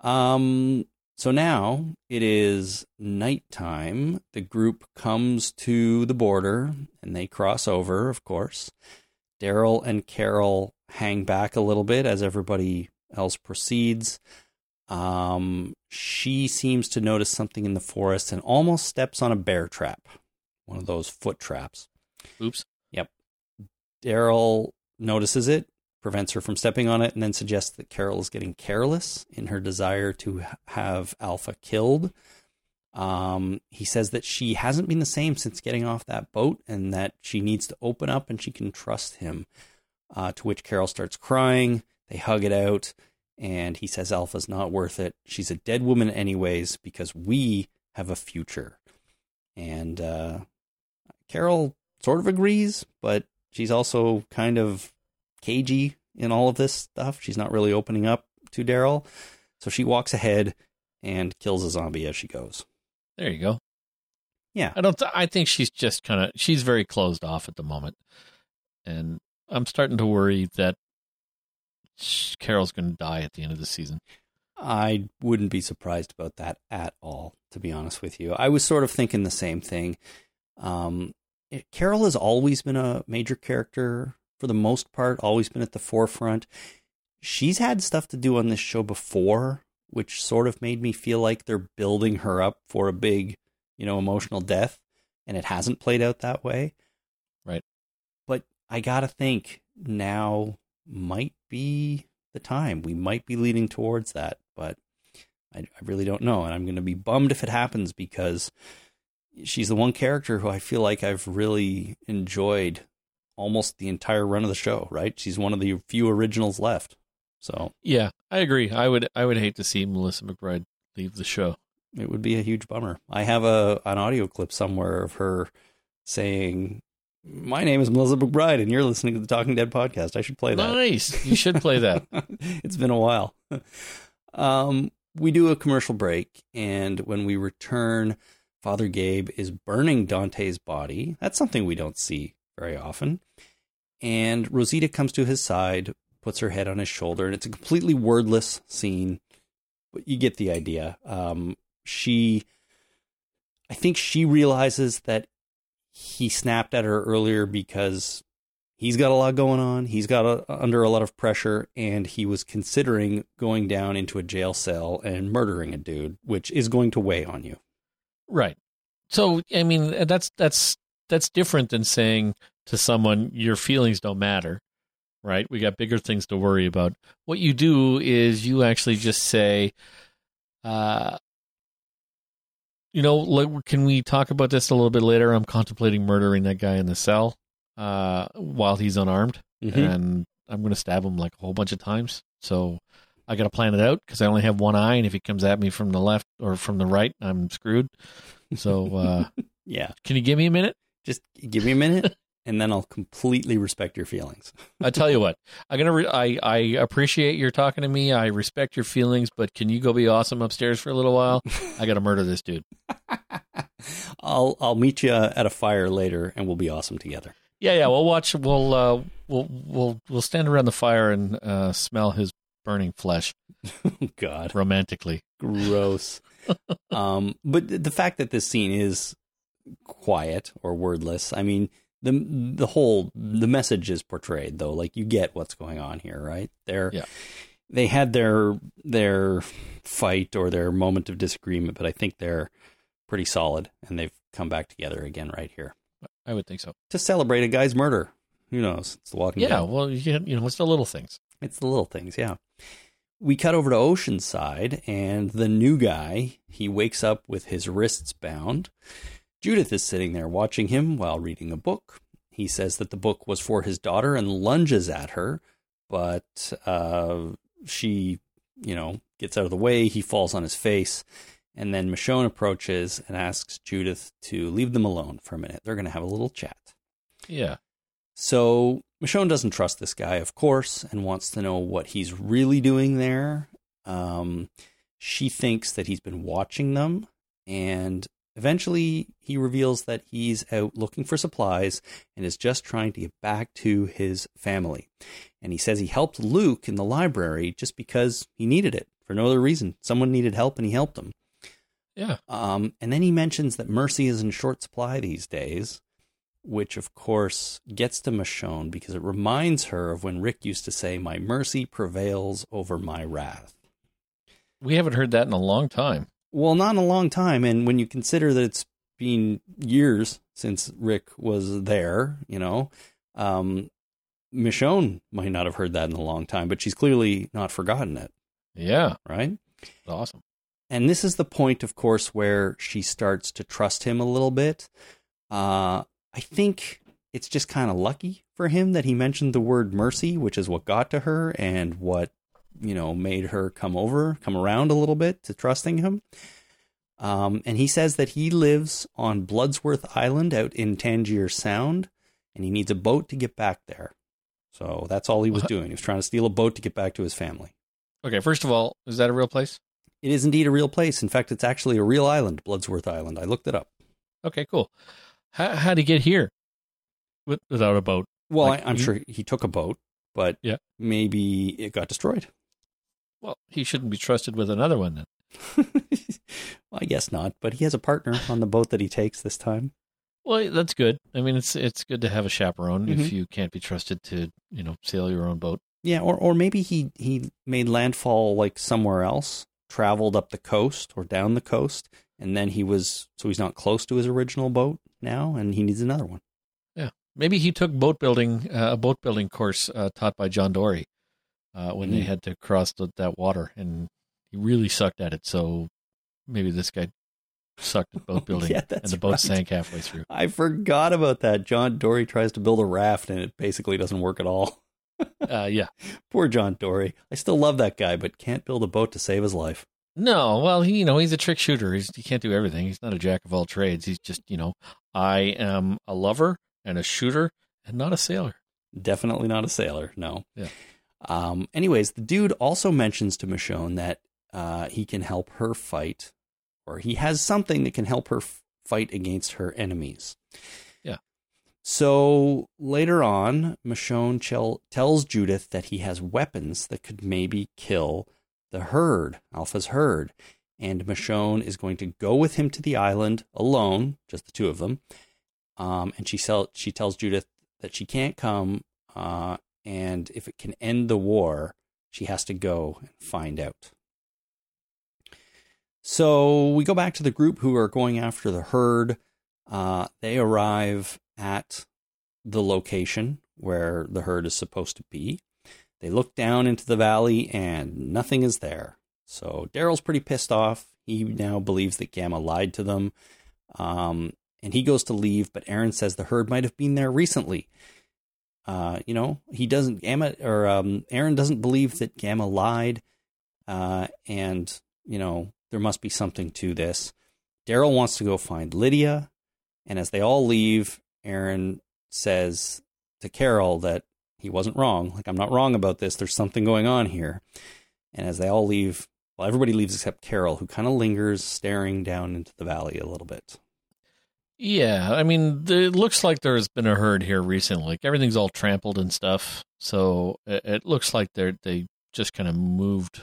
Um. So now it is nighttime. The group comes to the border, and they cross over. Of course. Daryl and Carol hang back a little bit as everybody else proceeds. Um, she seems to notice something in the forest and almost steps on a bear trap, one of those foot traps.
Oops. Yep.
Daryl notices it, prevents her from stepping on it, and then suggests that Carol is getting careless in her desire to have Alpha killed. Um, he says that she hasn't been the same since getting off that boat and that she needs to open up and she can trust him. Uh, to which Carol starts crying. They hug it out, and he says Alpha's not worth it. She's a dead woman, anyways, because we have a future. And uh, Carol sort of agrees, but she's also kind of cagey in all of this stuff. She's not really opening up to Daryl. So she walks ahead and kills a zombie as she goes.
There you go.
Yeah.
I don't. Th- I think she's just kind of. She's very closed off at the moment, and I'm starting to worry that Carol's going to die at the end of the season.
I wouldn't be surprised about that at all, to be honest with you. I was sort of thinking the same thing. Um, it, Carol has always been a major character for the most part, always been at the forefront. She's had stuff to do on this show before, which sort of made me feel like they're building her up for a big, you know, emotional death, and it hasn't played out that way.
Right.
But I gotta think now might be the time. We might be leaning towards that, but I, I really don't know. And I'm going to be bummed if it happens because she's the one character who I feel like I've really enjoyed almost the entire run of the show, right? She's one of the few originals left. So
Yeah, I agree. I would. I would hate to see Melissa McBride leave the show.
it would be a huge bummer. I have a an audio clip somewhere of her saying, "My name is Melissa McBride, and you're listening to the Talking Dead podcast. I should play that."
Nice. You should play that.
it's been a while. Um, we do a commercial break, and when we return, Father Gabe is burning Dante's body. That's something we don't see very often. And Rosita comes to his side, puts her head on his shoulder, and it's a completely wordless scene, but you get the idea. Um, she, I think she realizes that he snapped at her earlier because he's got a lot going on. He's got a, under a lot of pressure, and he was considering going down into a jail cell and murdering a dude, which is going to weigh on you.
Right. So I mean that's that's that's different than saying to someone your feelings don't matter. Right? We got bigger things to worry about. What you do is you actually just say uh you know, like, can we talk about this a little bit later? I'm contemplating murdering that guy in the cell uh, while he's unarmed,
Mhm.
and I'm going to stab him like a whole bunch of times. So I got to plan it out because I only have one eye, and if he comes at me from the left or from the right, I'm screwed. So uh,
Yeah.
can you give me a minute?
Just give me a minute, and then I'll completely respect your feelings.
I tell you what, I'm gonna. Re- I I appreciate your talking to me. I respect your feelings, but can you go be awesome upstairs for a little while? I got to murder this dude.
I'll I'll meet you at a fire later, and we'll be awesome together.
Yeah, yeah. We'll watch. We'll uh, we'll we'll we'll stand around the fire and uh, smell his burning flesh
Oh, God,
romantically.
gross. um, but the fact that this scene is quiet or wordless, I mean, the the whole the message is portrayed though. Like you get what's going on here, right? They're
Yeah.
they had their their fight or their moment of disagreement, but I think they're pretty solid, and they've come back together again right here
I would think so.
to celebrate a guy's murder. Who knows? It's the Walking
Yeah.
Dead.
Well, you, you know, it's the little things.
It's the little things, yeah. We cut over to Oceanside, and the new guy, he wakes up with his wrists bound. Judith is sitting there watching him while reading a book. He says that the book was for his daughter and lunges at her, but uh, she, you know, gets out of the way. He falls on his face. And then Michonne approaches and asks Judith to leave them alone for a minute. They're going to have a little chat.
Yeah.
So Michonne doesn't trust this guy, of course, and wants to know what he's really doing there. Um, she thinks that he's been watching them, and eventually he reveals that he's out looking for supplies and is just trying to get back to his family. And he says he helped Luke in the library just because he needed it for no other reason. Someone needed help, and he helped him.
Yeah.
Um, and then he mentions that mercy is in short supply these days, which of course gets to Michonne because it reminds her of when Rick used to say, My mercy prevails over my wrath.
We haven't heard that in a long time.
Well, not in a long time. And when you consider that it's been years since Rick was there, you know, um, Michonne might not have heard that in a long time, but she's clearly not forgotten it,
Yeah.
right?
Awesome.
And this is the point, of course, where she starts to trust him a little bit. Uh, I think it's just kind of lucky for him that he mentioned the word mercy, which is what got to her and what, you know, made her come over, come around a little bit to trusting him. Um, and he says that he lives on Bloodsworth Island out in Tangier Sound, and he needs a boat to get back there. So that's all he was
What?
doing. He was trying to steal a boat to get back to his family.
Okay. First of all, is that a real place?
It is indeed a real place. In fact, it's actually a real island, Bloodsworth Island. I looked it up.
Okay. Cool. How how'd he get here without a boat?
Well,
Like,
I, I'm
he-
sure he took a boat, but
Yeah.
maybe it got destroyed.
Well, he shouldn't be trusted with another one then.
well, I guess not, but he has a partner on the boat that he takes this time.
Well, that's good. I mean, it's it's good to have a chaperone if
Mhm.
you can't be trusted to, you know, sail your own boat.
Yeah, or or maybe he he made landfall like somewhere else, traveled up the coast or down the coast, and then he was so he's not close to his original boat now, and he needs another one.
Yeah, maybe he took boat building uh, a boat building course uh, taught by John Dory uh, when they
Mm.
had to cross the, that water, and he really sucked at it. So maybe this guy sucked at boat building,
Yeah,
and the boat
right.
sank halfway through.
I forgot about that. John Dory tries to build a raft, and it basically doesn't work at all.
Uh, yeah,
Poor John Dory. I still love that guy, but can't build a boat to save his life.
no, well, he you know he's a trick shooter. He's, he can't do everything. He's not a jack of all trades. He's just you know I am a lover and a shooter and not a sailor.
Definitely not a sailor. No.
Yeah.
Um. Anyways, the dude also mentions to Michonne that uh, he can help her fight, or he has something that can help her f- fight against her enemies.
Yeah.
So later on, Michonne chel- tells Judith that he has weapons that could maybe kill the herd, Alpha's herd. And Michonne is going to go with him to the island alone, just the two of them. Um, and she, sell- she tells Judith that she can't come, uh, and if it can end the war, she has to go and find out. So we go back to the group who are going after the herd. Uh, they arrive at the location where the herd is supposed to be. They look down into the valley and nothing is there. So Daryl's pretty pissed off. He now believes that Gamma lied to them. Um, and he goes to leave, but Aaron says the herd might have been there recently. Uh, you know, he doesn't Gamma or um, Aaron doesn't believe that Gamma lied, uh, and you know there must be something to this. Daryl wants to go find Lydia, and as they all leave, Aaron says to Carol that he wasn't wrong. Like I'm not wrong about this. There's something going on here. And as they all leave, well, everybody leaves except Carol, who kind of lingers, staring down into the valley a little bit.
Yeah, I mean, it looks like there's been a herd here recently. Like everything's all trampled and stuff, so it, it looks like they they just kind of moved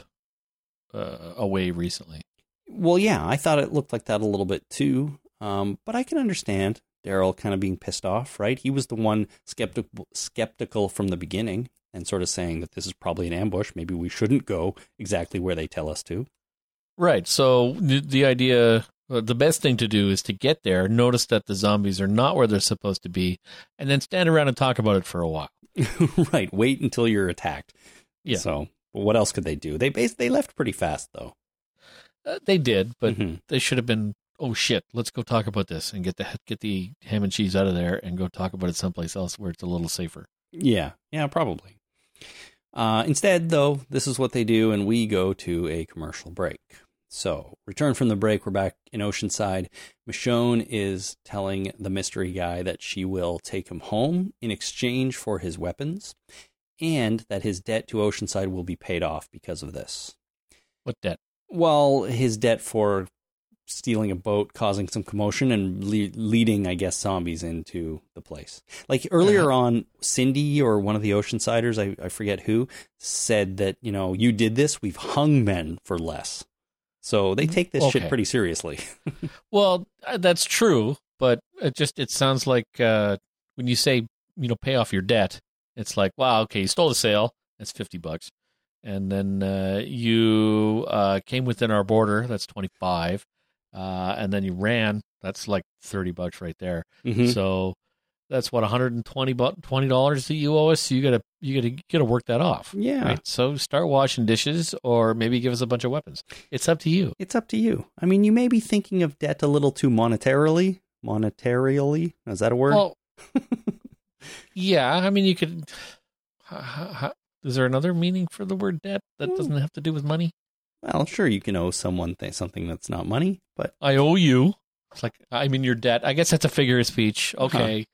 uh, away recently.
Well, yeah, I thought it looked like that a little bit too, um, but I can understand Daryl kind of being pissed off, right? He was the one skeptical skeptical from the beginning and sort of saying that this is probably an ambush. Maybe we shouldn't go exactly where they tell us to.
Right. So the, the idea, the best thing to do is to get there, notice that the zombies are not where they're supposed to be, and then stand around and talk about it for a while.
right. Wait until you're attacked.
Yeah.
So, what else could they do? They bas- they left pretty fast though.
Uh, they did, but
Mhm.
they should have been. Oh shit! Let's go talk about this and get the get the ham and cheese out of there and go talk about it someplace else where it's a little safer.
Yeah, yeah, probably. Uh, instead, though, this is what they do, and we go to a commercial break. So, return from the break, we're back in Oceanside. Michonne is telling the mystery guy that she will take him home in exchange for his weapons, and that his debt to Oceanside will be paid off because of this.
What debt?
Well, his debt for stealing a boat, causing some commotion, and le- leading, I guess, zombies into the place. Like earlier uh-huh. on, Cyndie or one of the Oceansiders, I, I forget who, said that, you know, you did this, we've hung men for less. So they take this shit pretty seriously.
Well, uh, that's true, but it just it sounds like uh, when you say you know pay off your debt, it's like wow, okay, you stole the sail, that's fifty bucks, and then uh, you uh, came within our border, that's twenty five, uh, and then you ran, that's like thirty bucks right there.
Mhm.
So that's what one hundred and twenty twenty dollars that you owe us. So you gotta you gotta you gotta work that off.
Yeah.
Right. So start washing dishes, or maybe give us a bunch of weapons. It's up to you.
It's up to you. I mean, you may be thinking of debt a little too monetarily. Monetarily? Is that a word?
Well, yeah. I mean, you could. Is there another meaning for the word debt that
Hmm.
doesn't have to do with money?
well, sure, you can owe someone th- something that's not money, but
I owe you. It's like I'm in your debt. I guess that's a figure of speech. Okay,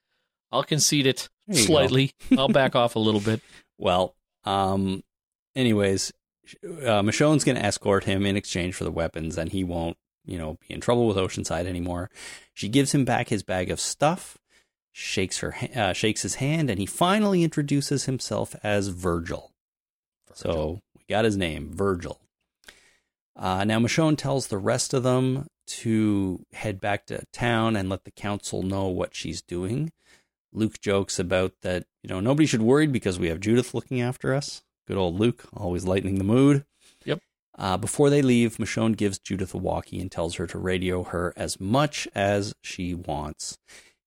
I'll concede it
There you go.
slightly. I'll back off a little bit.
Well, um, anyways, uh, Michonne's going to escort him in exchange for the weapons, and he won't, you know, be in trouble with Oceanside anymore. She gives him back his bag of stuff, shakes her, uh, shakes his hand, and he finally introduces himself as Virgil. So we got his name, Virgil. Uh, now Michonne tells the rest of them to head back to town and let the council know what she's doing. Luke jokes about that, you know, nobody should worry because we have Judith looking after us. Good old Luke, always lightening the mood.
Yep.
Uh, before they leave, Michonne gives Judith a walkie and tells her to radio her as much as she wants.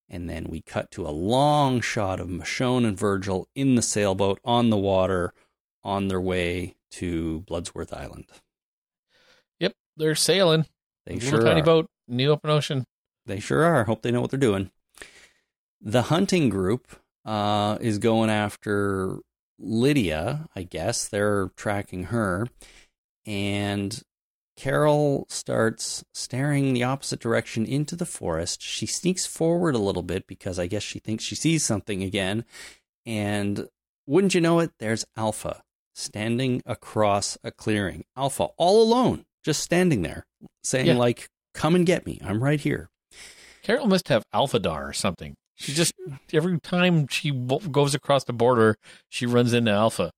And then we cut to a long shot of Michonne and Virgil in the sailboat on the water on their way to Bloodsworth Island.
Yep, they're sailing.
They sure.
Little tiny
are.
boat in the open ocean.
They sure are. Hope they know what they're doing. The hunting group uh, is going after Lydia, I guess. They're tracking her. And Carol starts staring the opposite direction into the forest. She sneaks forward a little bit because I guess she thinks she sees something again. And wouldn't you know it, there's Alpha standing across a clearing. Alpha all alone, just standing there, saying,
Yeah.
like, come and get me. I'm right here.
Carol must have Alphadar or something. She just every time she w- goes across the border, she runs into Alpha,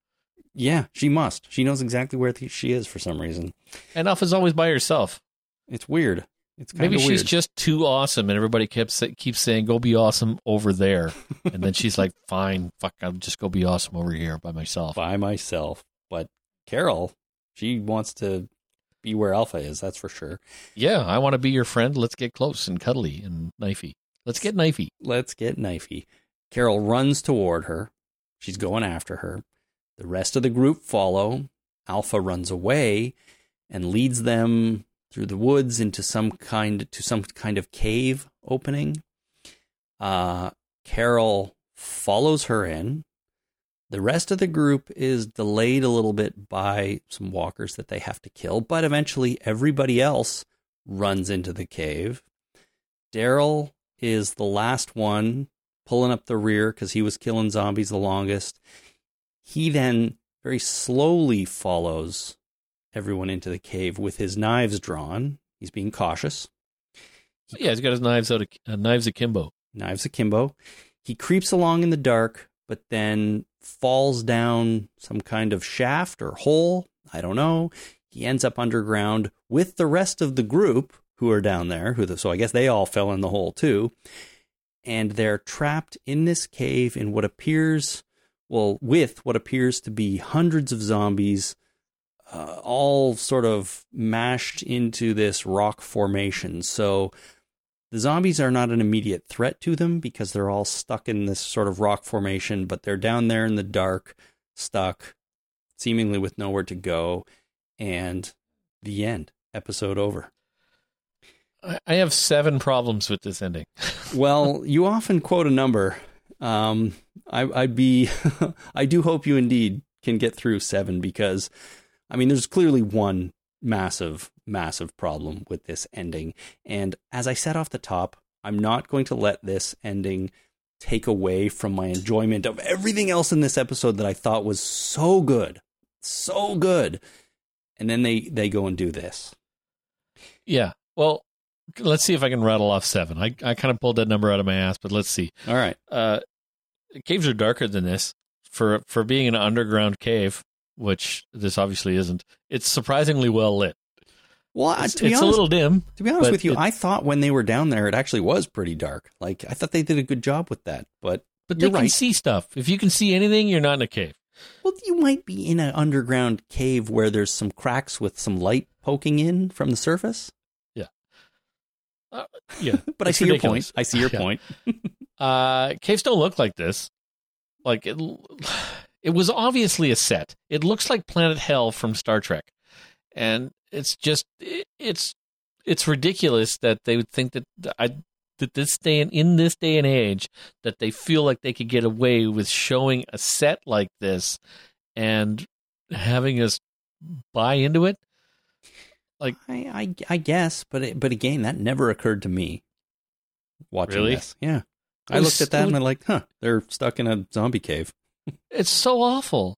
Yeah, she must. She knows exactly where she is for some reason.
and Alpha's always by herself.
It's weird. It's kind of weird.
Maybe she's just too awesome, and everybody keeps keeps saying, "Go be awesome over there," and then she's like, "Fine, fuck, I'll just go be awesome over here by myself."
by myself. But Carol, she wants to be where Alpha is. That's for sure.
Yeah, I want to be your friend. Let's get close and cuddly and knifey. Let's get knifey.
Let's get knifey. Carol runs toward her. She's going after her. The rest of the group follow. Alpha runs away and leads them through the woods into some kind to some kind of cave opening. Uh, Carol follows her in. The rest of the group is delayed a little bit by some walkers that they have to kill, but eventually everybody else runs into the cave. Daryl is the last one pulling up the rear because he was killing zombies the longest. He then very slowly follows everyone into the cave with his knives drawn. He's being cautious.
Yeah, he's got his knives out, of, uh, knives akimbo.
Knives akimbo. He creeps along in the dark, but then falls down some kind of shaft or hole. I don't know. He ends up underground with the rest of the group who are down there. Who the, so I guess they all fell in the hole too, and they're trapped in this cave in what appears, well, with what appears to be hundreds of zombies, uh, all sort of mashed into this rock formation. So the zombies are not an immediate threat to them because they're all stuck in this sort of rock formation, but they're down there in the dark, stuck, seemingly with nowhere to go. And the end. Episode over.
I, have seven problems with this ending.
Well, you often quote a number. Um, I, I'd be, I do hope you indeed can get through seven because, I mean, there's clearly one massive, massive problem with this ending. And as I said off the top, I'm not going to let this ending take away from my enjoyment of everything else in this episode that I thought was so good, so good. And then they they go and do this.
yeah. Well, let's see if I can rattle off seven. I, I kind of pulled that number out of my ass, but let's see.
All right.
Uh, caves are darker than this for for being an underground cave, which this obviously isn't. It's surprisingly well lit.
Well,
It's,
to be
it's
honest,
a little dim.
To be honest with you, I thought when they were down there, it actually was pretty dark. Like I thought they did a good job with that. But
But
You're
they can
right.
see stuff. If you can see anything, you're not in a cave.
well, you might be in an underground cave where there's some cracks with some light poking in from the surface.
Yeah,
But I see
ridiculous.
your point. I see your
Yeah.
point.
Uh, caves don't look like this. Like it, it was obviously a set. It looks like Planet Hell from Star Trek, and it's just it, it's it's ridiculous that they would think that I that this day and in this day and age that they feel like they could get away with showing a set like this and having us buy into it.
I, I, I guess, but it, but again, that never occurred to me. Watching
Really?
this, yeah, I looked at that and I'm like, huh, they're stuck in a zombie cave.
It's so awful.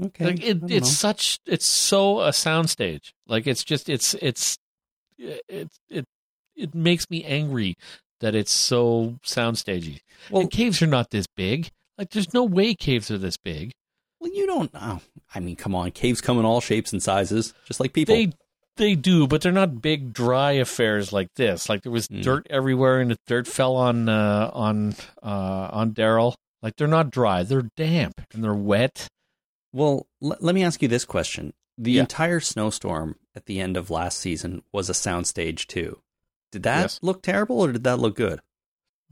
Okay,
like it, it's
know.
such it's so a soundstage like it's just it's it's it it it makes me angry that it's so soundstagey
well,
and caves are not this big like there's no way caves are this big
well, you don't. Oh, I mean, come on, caves come in all shapes and sizes, just like people.
they they do but they're not big dry affairs like this like there was
Mm.
dirt everywhere and the dirt fell on uh on uh on daryl like they're not dry they're damp and they're wet
Well, l- let me ask you this question. The
Yeah.
entire snowstorm at the end of last season was a soundstage too. Did that
Yes.
look terrible or did that look good?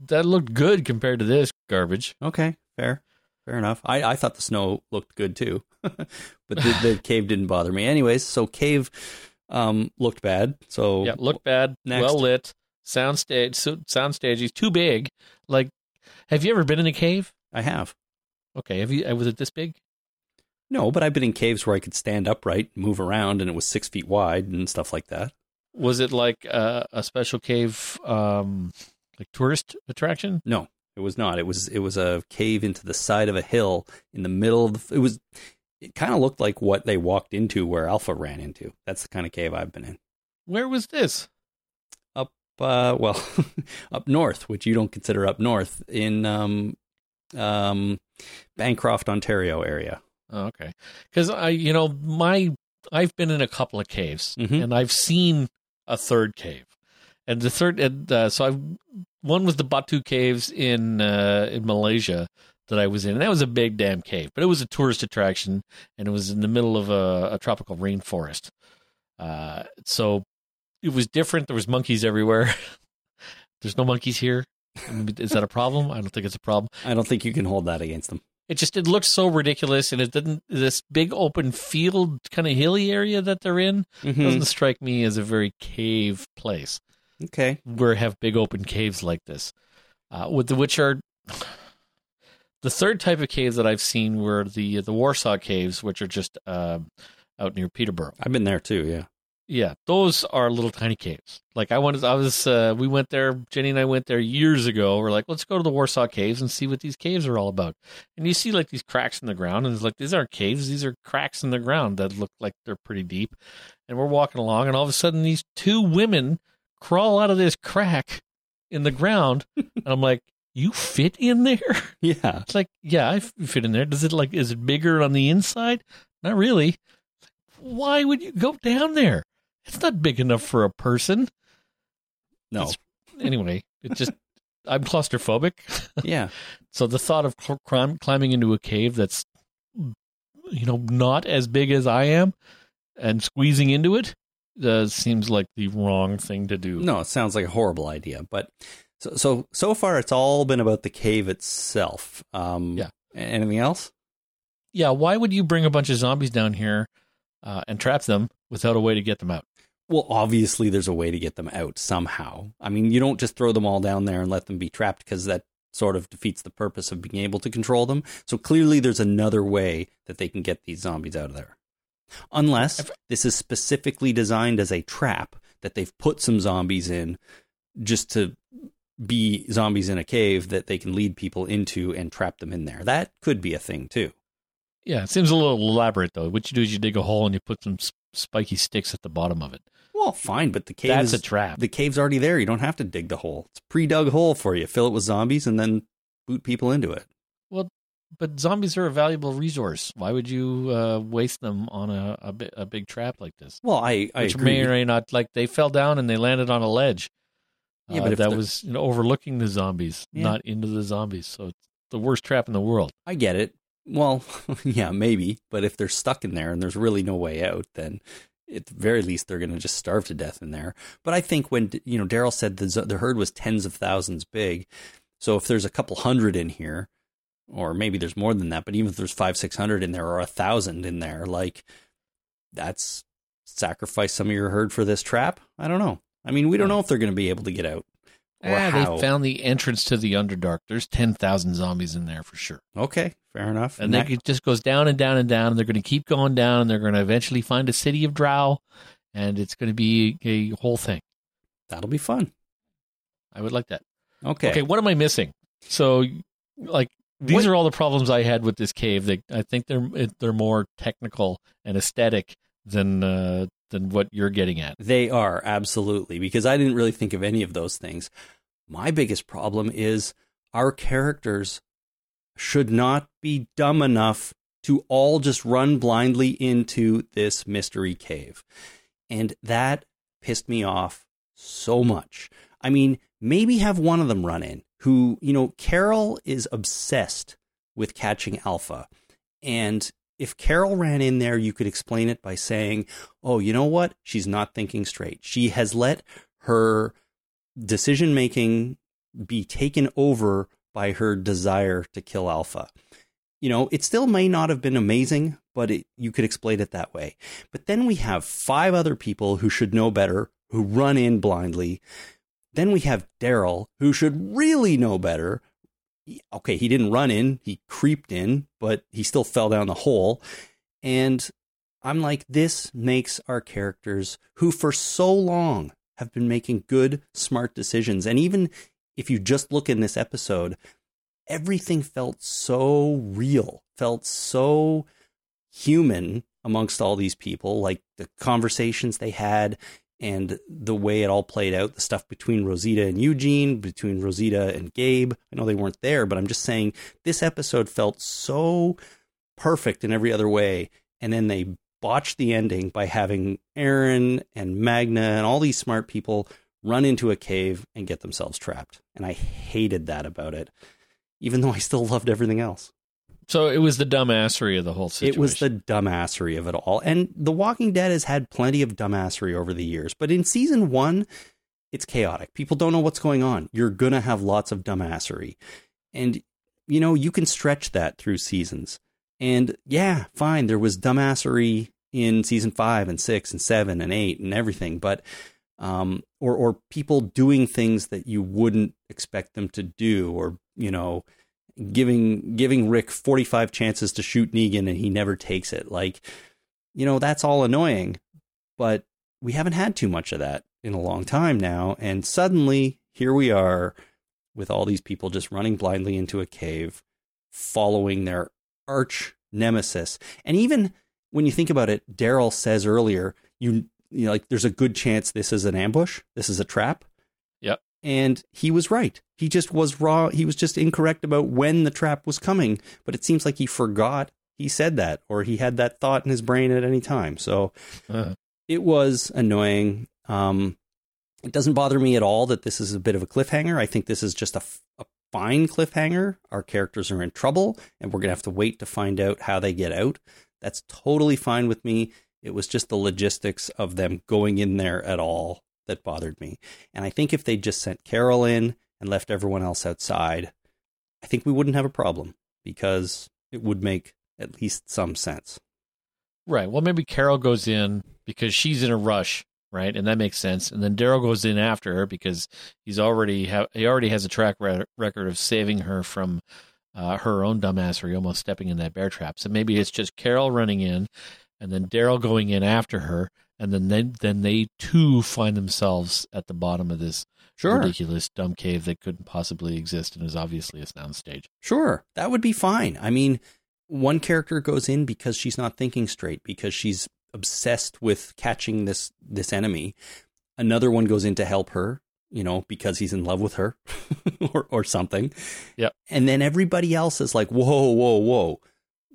that looked good compared to this garbage
Okay, fair. Fair enough. I, I thought the snow looked good too. but the, the cave didn't bother me. Anyways, so cave um looked bad. So
Yeah, looked bad,
Next.
well lit, soundstage, so, soundstage. He's too big. Like, have you ever been in a cave?
I have.
Okay, have you? uh, Was it this big?
No, but I've been in caves where I could stand upright, move around, and it was six feet wide and stuff like that.
Was it like a, a special cave, um, like tourist attraction?
No, it was not. It was it was a cave into the side of a hill in the middle of the. It was. It kind of looked like what they walked into where Alpha ran into. That's the kind of cave I've been in.
Where was this?
Up, uh, well, up north, which you don't consider up north in um, um, Bancroft, Ontario area.
Oh, okay, because I, you know, my I've been in a couple of caves
Mhm.
and I've seen a third cave, and the third, and, uh, so I one was the Batu caves in uh, in Malaysia that I was in, and that was a big damn cave, but it was a tourist attraction, and it was in the middle of a, a tropical rainforest. Uh, so it was different. There was monkeys everywhere. There's no monkeys here. Is that a problem? I don't think it's a problem
I don't think you can hold that against them.
it just it looks so ridiculous and it didn't this big open field kind of hilly area that they're in
Mhm.
doesn't strike me as a very cave place
Okay.
where have big open caves like this uh, with the which are the third type of caves that I've seen were the the Warsaw caves which are just uh, out near Peterborough
I've been there too. Yeah.
yeah, those are little tiny caves. Like I wanted, I was, uh, we went there. Jenny and I went there years ago. We're like, let's go to the Warsaw Caves and see what these caves are all about. And you see like these cracks in the ground, and it's like these aren't caves; these are cracks in the ground that look like they're pretty deep. And we're walking along, and all of a sudden, these two women crawl out of this crack in the ground, and I'm like, you fit in there?
Yeah.
It's like, yeah, I fit in there. Does it like, is it bigger on the inside? Not really. Why would you go down there? It's not big enough for a person.
No.
It's- Anyway, it just, I'm claustrophobic.
Yeah.
So the thought of cl- climbing into a cave that's, you know, not as big as I am and squeezing into it uh, seems like the wrong thing to do.
No, it sounds like a horrible idea. But so so so far, it's all been about the cave itself. Um,
Yeah.
Anything else?
Yeah, why would you bring a bunch of zombies down here uh, and trap them without a way to get them out?
Well, obviously, there's a way to get them out somehow. I mean, you don't just throw them all down there and let them be trapped because that sort of defeats the purpose of being able to control them. So clearly, there's another way that they can get these zombies out of there. Unless this is specifically designed as a trap that they've put some zombies in just to be zombies in a cave that they can lead people into and trap them in there. That could be a thing too.
Yeah, it seems a little elaborate though. What you do is you dig a hole and you put some spiky sticks at the bottom of it.
Well, fine, but the cave
That's
is
a trap.
the cave's already there. You don't have to dig the hole. It's a pre-dug hole for you. Fill it with zombies and then boot people into it.
Well, but zombies are a valuable resource. Why would you uh, waste them on a, a, a big trap like this?
Well, I, I
Which
agree.
may or may not like they fell down and they landed on a ledge.
Yeah,
Uh,
but if
that was you know, overlooking the zombies,
Yeah.
not into the zombies. So it's the worst trap in the world.
I get it. Well, yeah, maybe. But if they're stuck in there and there's really no way out, then at the very least they're going to just starve to death in there. But I think when you know Daryl said the the herd was tens of thousands big, so if there's a couple hundred in here, or maybe there's more than that, but even if there's five six hundred in there or a thousand in there, like that's sacrifice some of your herd for this trap. I don't know. I mean, we don't know if they're going to be able to get out.
Ah,
how.
they found the entrance to the Underdark. There's ten thousand zombies in there for sure.
Okay, fair enough.
and
that-
then it just goes down and down and down and they're going to keep going down and they're going to eventually find a city of drow and it's going to be a whole thing
that'll be fun.
i would like that
Okay.
okay, what am i missing so like these
What-
are all the problems i had with this cave they, i think they're they're more technical and aesthetic than uh, than what you're getting at
They are absolutely because I didn't really think of any of those things. My biggest problem is our characters should not be dumb enough to all just run blindly into this mystery cave. And that pissed me off so much. I mean, maybe have one of them run in who, you know, Carol is obsessed with catching alpha. And if Carol ran in there, you could explain it by saying, oh, you know what? She's not thinking straight. She has let her decision making be taken over by her desire to kill Alpha. You know, it still may not have been amazing, but it, you could explain it that way. But then we have five other people who should know better, who run in blindly. Then we have Daryl, who should really know better. Okay, he didn't run in, he creeped in, but he still fell down the hole. And I'm like, this makes our characters who for so long have been making good, smart decisions. And even if you just look in this episode, everything felt so real, felt so human amongst all these people, like the conversations they had. And the way it all played out, the stuff between Rosita and Eugene, between Rosita and Gabe. I know they weren't there, but I'm just saying this episode felt so perfect in every other way. And then they botched the ending by having Aaron and Magna and all these smart people run into a cave and get themselves trapped. And I hated that about it, even though I still loved everything else.
So it was the dumbassery of the whole situation.
It was the dumbassery of it all. And The Walking Dead has had plenty of dumbassery over the years, but in season one, it's chaotic. People don't know what's going on. You're going to have lots of dumbassery. And, you know, you can stretch that through seasons. And yeah, fine, there was dumbassery in season five and six and seven and eight and everything, but um, or or people doing things that you wouldn't expect them to do, or you know, giving giving Rick 45 chances to shoot Negan and he never takes it. Like, you know, that's all annoying, but we haven't had too much of that in a long time now and suddenly here we are with all these people just running blindly into a cave following their arch nemesis. And even when you think about it, Daryl says earlier, you you know, like there's a good chance this is an ambush, this is a trap and he was right. He just was raw. He was just incorrect about when the trap was coming, but it seems like he forgot he said that or he had that thought in his brain at any time. So uh-huh. it was annoying. Um, it doesn't bother me at all that this is a bit of a cliffhanger. I think this is just a, a fine cliffhanger. Our characters are in trouble and we're going to have to wait to find out how they get out. That's totally fine with me. It was just the logistics of them going in there at all that bothered me. And I think if they just sent Carol in and left everyone else outside, I think we wouldn't have a problem because it would make at least some sense.
Right. Well, maybe Carol goes in because she's in a rush, right? And that makes sense. And then Daryl goes in after her because he's already ha- he already has a track re- record of saving her from uh, her own dumbassery, almost stepping in that bear trap. So maybe it's just Carol running in, and then Daryl going in after her, and then they, then they too find themselves at the bottom of this sure. ridiculous dumb cave that couldn't possibly exist and is obviously a soundstage.
Sure, that would be fine. I mean, one character goes in because she's not thinking straight because she's obsessed with catching this this enemy. Another one goes in to help her, you know, because he's in love with her or or something.
Yeah.
And then everybody else is like, "Whoa, whoa, whoa.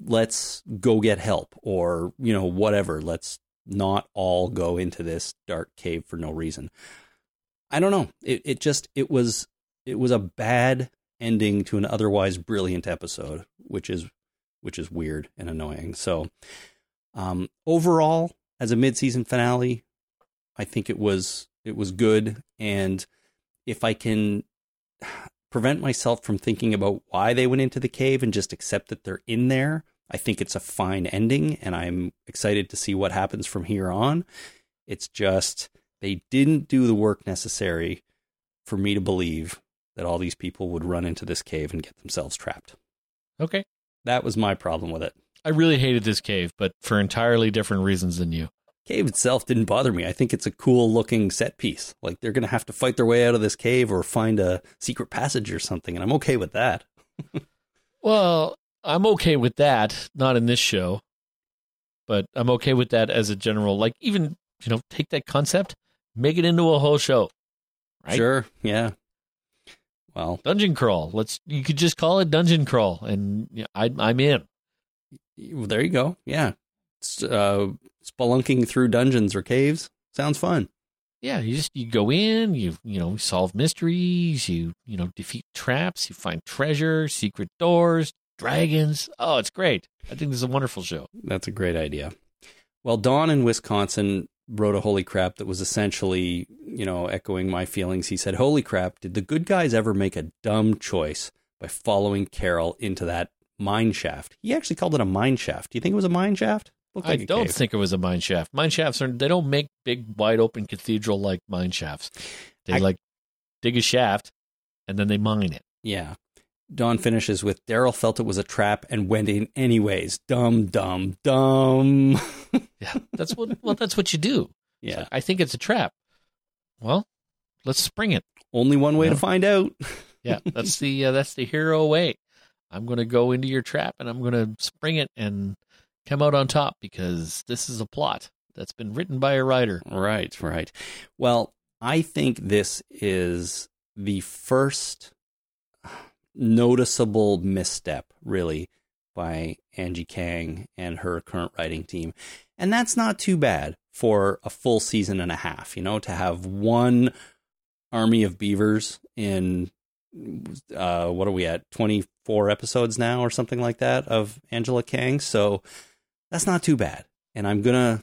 Let's go get help or, you know, whatever. Let's not all go into this dark cave for no reason. I don't know. It it just it was it was a bad ending to an otherwise brilliant episode, which is which is weird and annoying. So, um, overall, as a mid-season finale, I think it was it was good. And if I can prevent myself from thinking about why they went into the cave and just accept that they're in there, I think it's a fine ending, and I'm excited to see what happens from here on. It's just they didn't do the work necessary for me to believe that all these people would run into this cave and get themselves trapped.
Okay.
That was my problem with it.
I really hated this cave, but for entirely different reasons than you.
Cave itself didn't bother me. I think it's a cool looking set piece. Like they're going to have to fight their way out of this cave or find a secret passage or something, and I'm okay with that.
well, I'm okay with that. Not in this show, but I'm okay with that as a general. Like even you know, take that concept, make it into a whole show.
Right? Sure. Yeah. Well,
dungeon crawl. Let's. You could just call it dungeon crawl, and you know, I, I'm in.
Well, there you go. Yeah. Uh, spelunking through dungeons or caves sounds fun.
Yeah, you just you go in, you you know solve mysteries, you you know defeat traps, you find treasure, secret doors, dragons. Oh, it's great. I think this is a wonderful show.
That's a great idea. Well, Don in Wisconsin wrote a holy crap that was essentially, you know, echoing my feelings. He said, Holy crap, did the good guys ever make a dumb choice by following Carol into that mine shaft? He actually called it a mine shaft. Do you think it was a mine shaft?
Like I don't cave. think it was a mine shaft. Mine shafts are they don't make big wide open cathedral like mine shafts. They I, like dig a shaft and then they mine it.
Yeah. Don finishes with Daryl felt it was a trap and went in anyways. Dumb, dumb, dumb.
yeah, that's what. Well, that's what you do.
Yeah,
like, I think it's a trap. Well, let's spring it.
Only one way to find out.
yeah, that's the uh, that's the hero way. I'm going to go into your trap and I'm going to spring it and come out on top because this is a plot. that's been written by a writer.
Right, right. Well, I think this is the first noticeable misstep, really, by Angie Kang and her current writing team. And that's not too bad for a full season and a half, you know, to have one army of beavers in uh, what are we at 24 episodes now or something like that of Angela Kang. So that's not too bad. And I'm gonna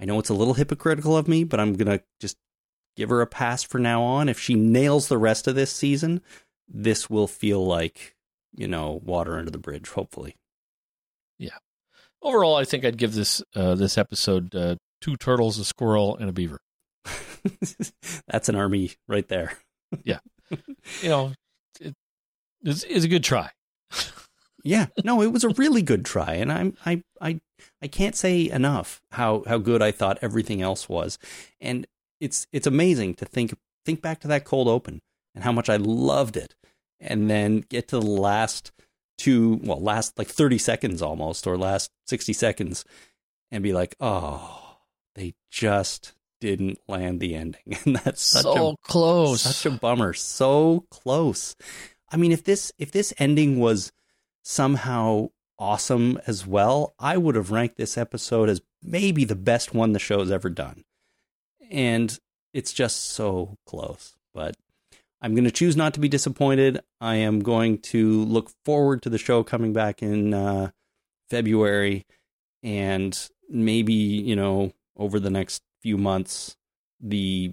I know it's a little hypocritical of me but I'm gonna just give her a pass for now on. If she nails the rest of this season this will feel like you know water under the bridge hopefully Yeah.
Overall, I think I'd give this uh, this episode uh, two turtles, a squirrel, and a beaver.
that's an army right there yeah.
You know, it, it's, it's a good try.
Yeah, no, it was a really good try, and I'm I I I can't say enough how how good I thought everything else was, and it's it's amazing to think think back to that cold open and how much I loved it, and then get to the last two well last like thirty seconds almost or last sixty seconds, and be like, oh, they just didn't land the ending, and that's such
so
a
close.
such a bummer. So close. I mean, if this if this ending was somehow awesome as well, I would have ranked this episode as maybe the best one the show's ever done. And it's just so close. But I'm going to choose not to be disappointed. I am going to look forward to the show coming back in uh, February and maybe, you know, over the next few months, the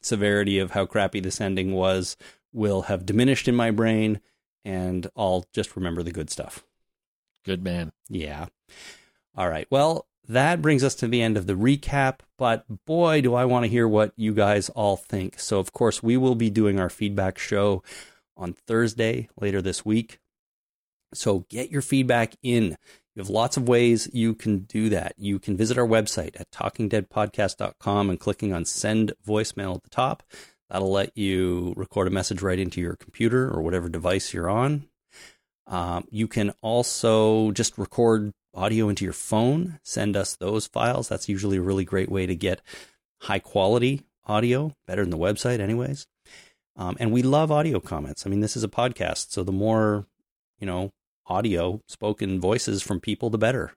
severity of how crappy this ending was will have diminished in my brain and I'll just remember the good stuff.
Good man.
Yeah. All right. Well, that brings us to the end of the recap, but boy, do I want to hear what you guys all think. So, of course, we will be doing our feedback show on Thursday later this week. So, get your feedback in. You have lots of ways you can do that. You can visit our website at talkingdeadpodcast.com and clicking on send voicemail at the top. That'll let you record a message right into your computer or whatever device you're on. Um, you can also just record audio into your phone, send us those files. That's usually a really great way to get high quality audio, better than the website, anyways. Um, and we love audio comments. I mean, this is a podcast, so the more, you know, audio, spoken voices from people, the better.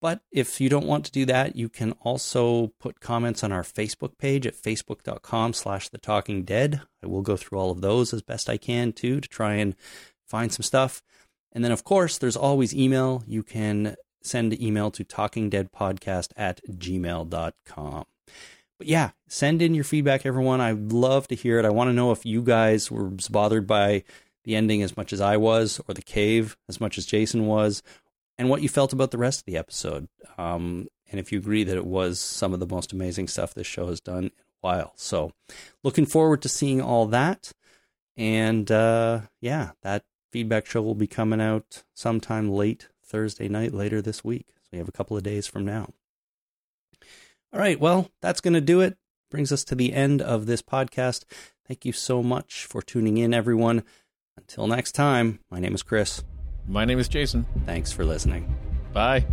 But if you don't want to do that, you can also put comments on our Facebook page at facebook.com slash the talking dead. I will go through all of those as best I can too to try and find some stuff. And then, of course, there's always email. You can send email to talkingdeadpodcast at gmail.com. But yeah, send in your feedback, everyone. I'd love to hear it. I want to know if you guys were bothered by the ending as much as I was, or the cave as much as Jason was, and what you felt about the rest of the episode. Um, and if you agree that it was some of the most amazing stuff this show has done in a while. So, looking forward to seeing all that. And uh, yeah, that feedback show will be coming out sometime late Thursday night later this week. So we have a couple of days from now. All right, well, that's going to do it. Brings us to the end of this podcast. Thank you so much for tuning in, everyone. Until next time, my name is Chris.
My name is Jason.
Thanks for listening.
Bye.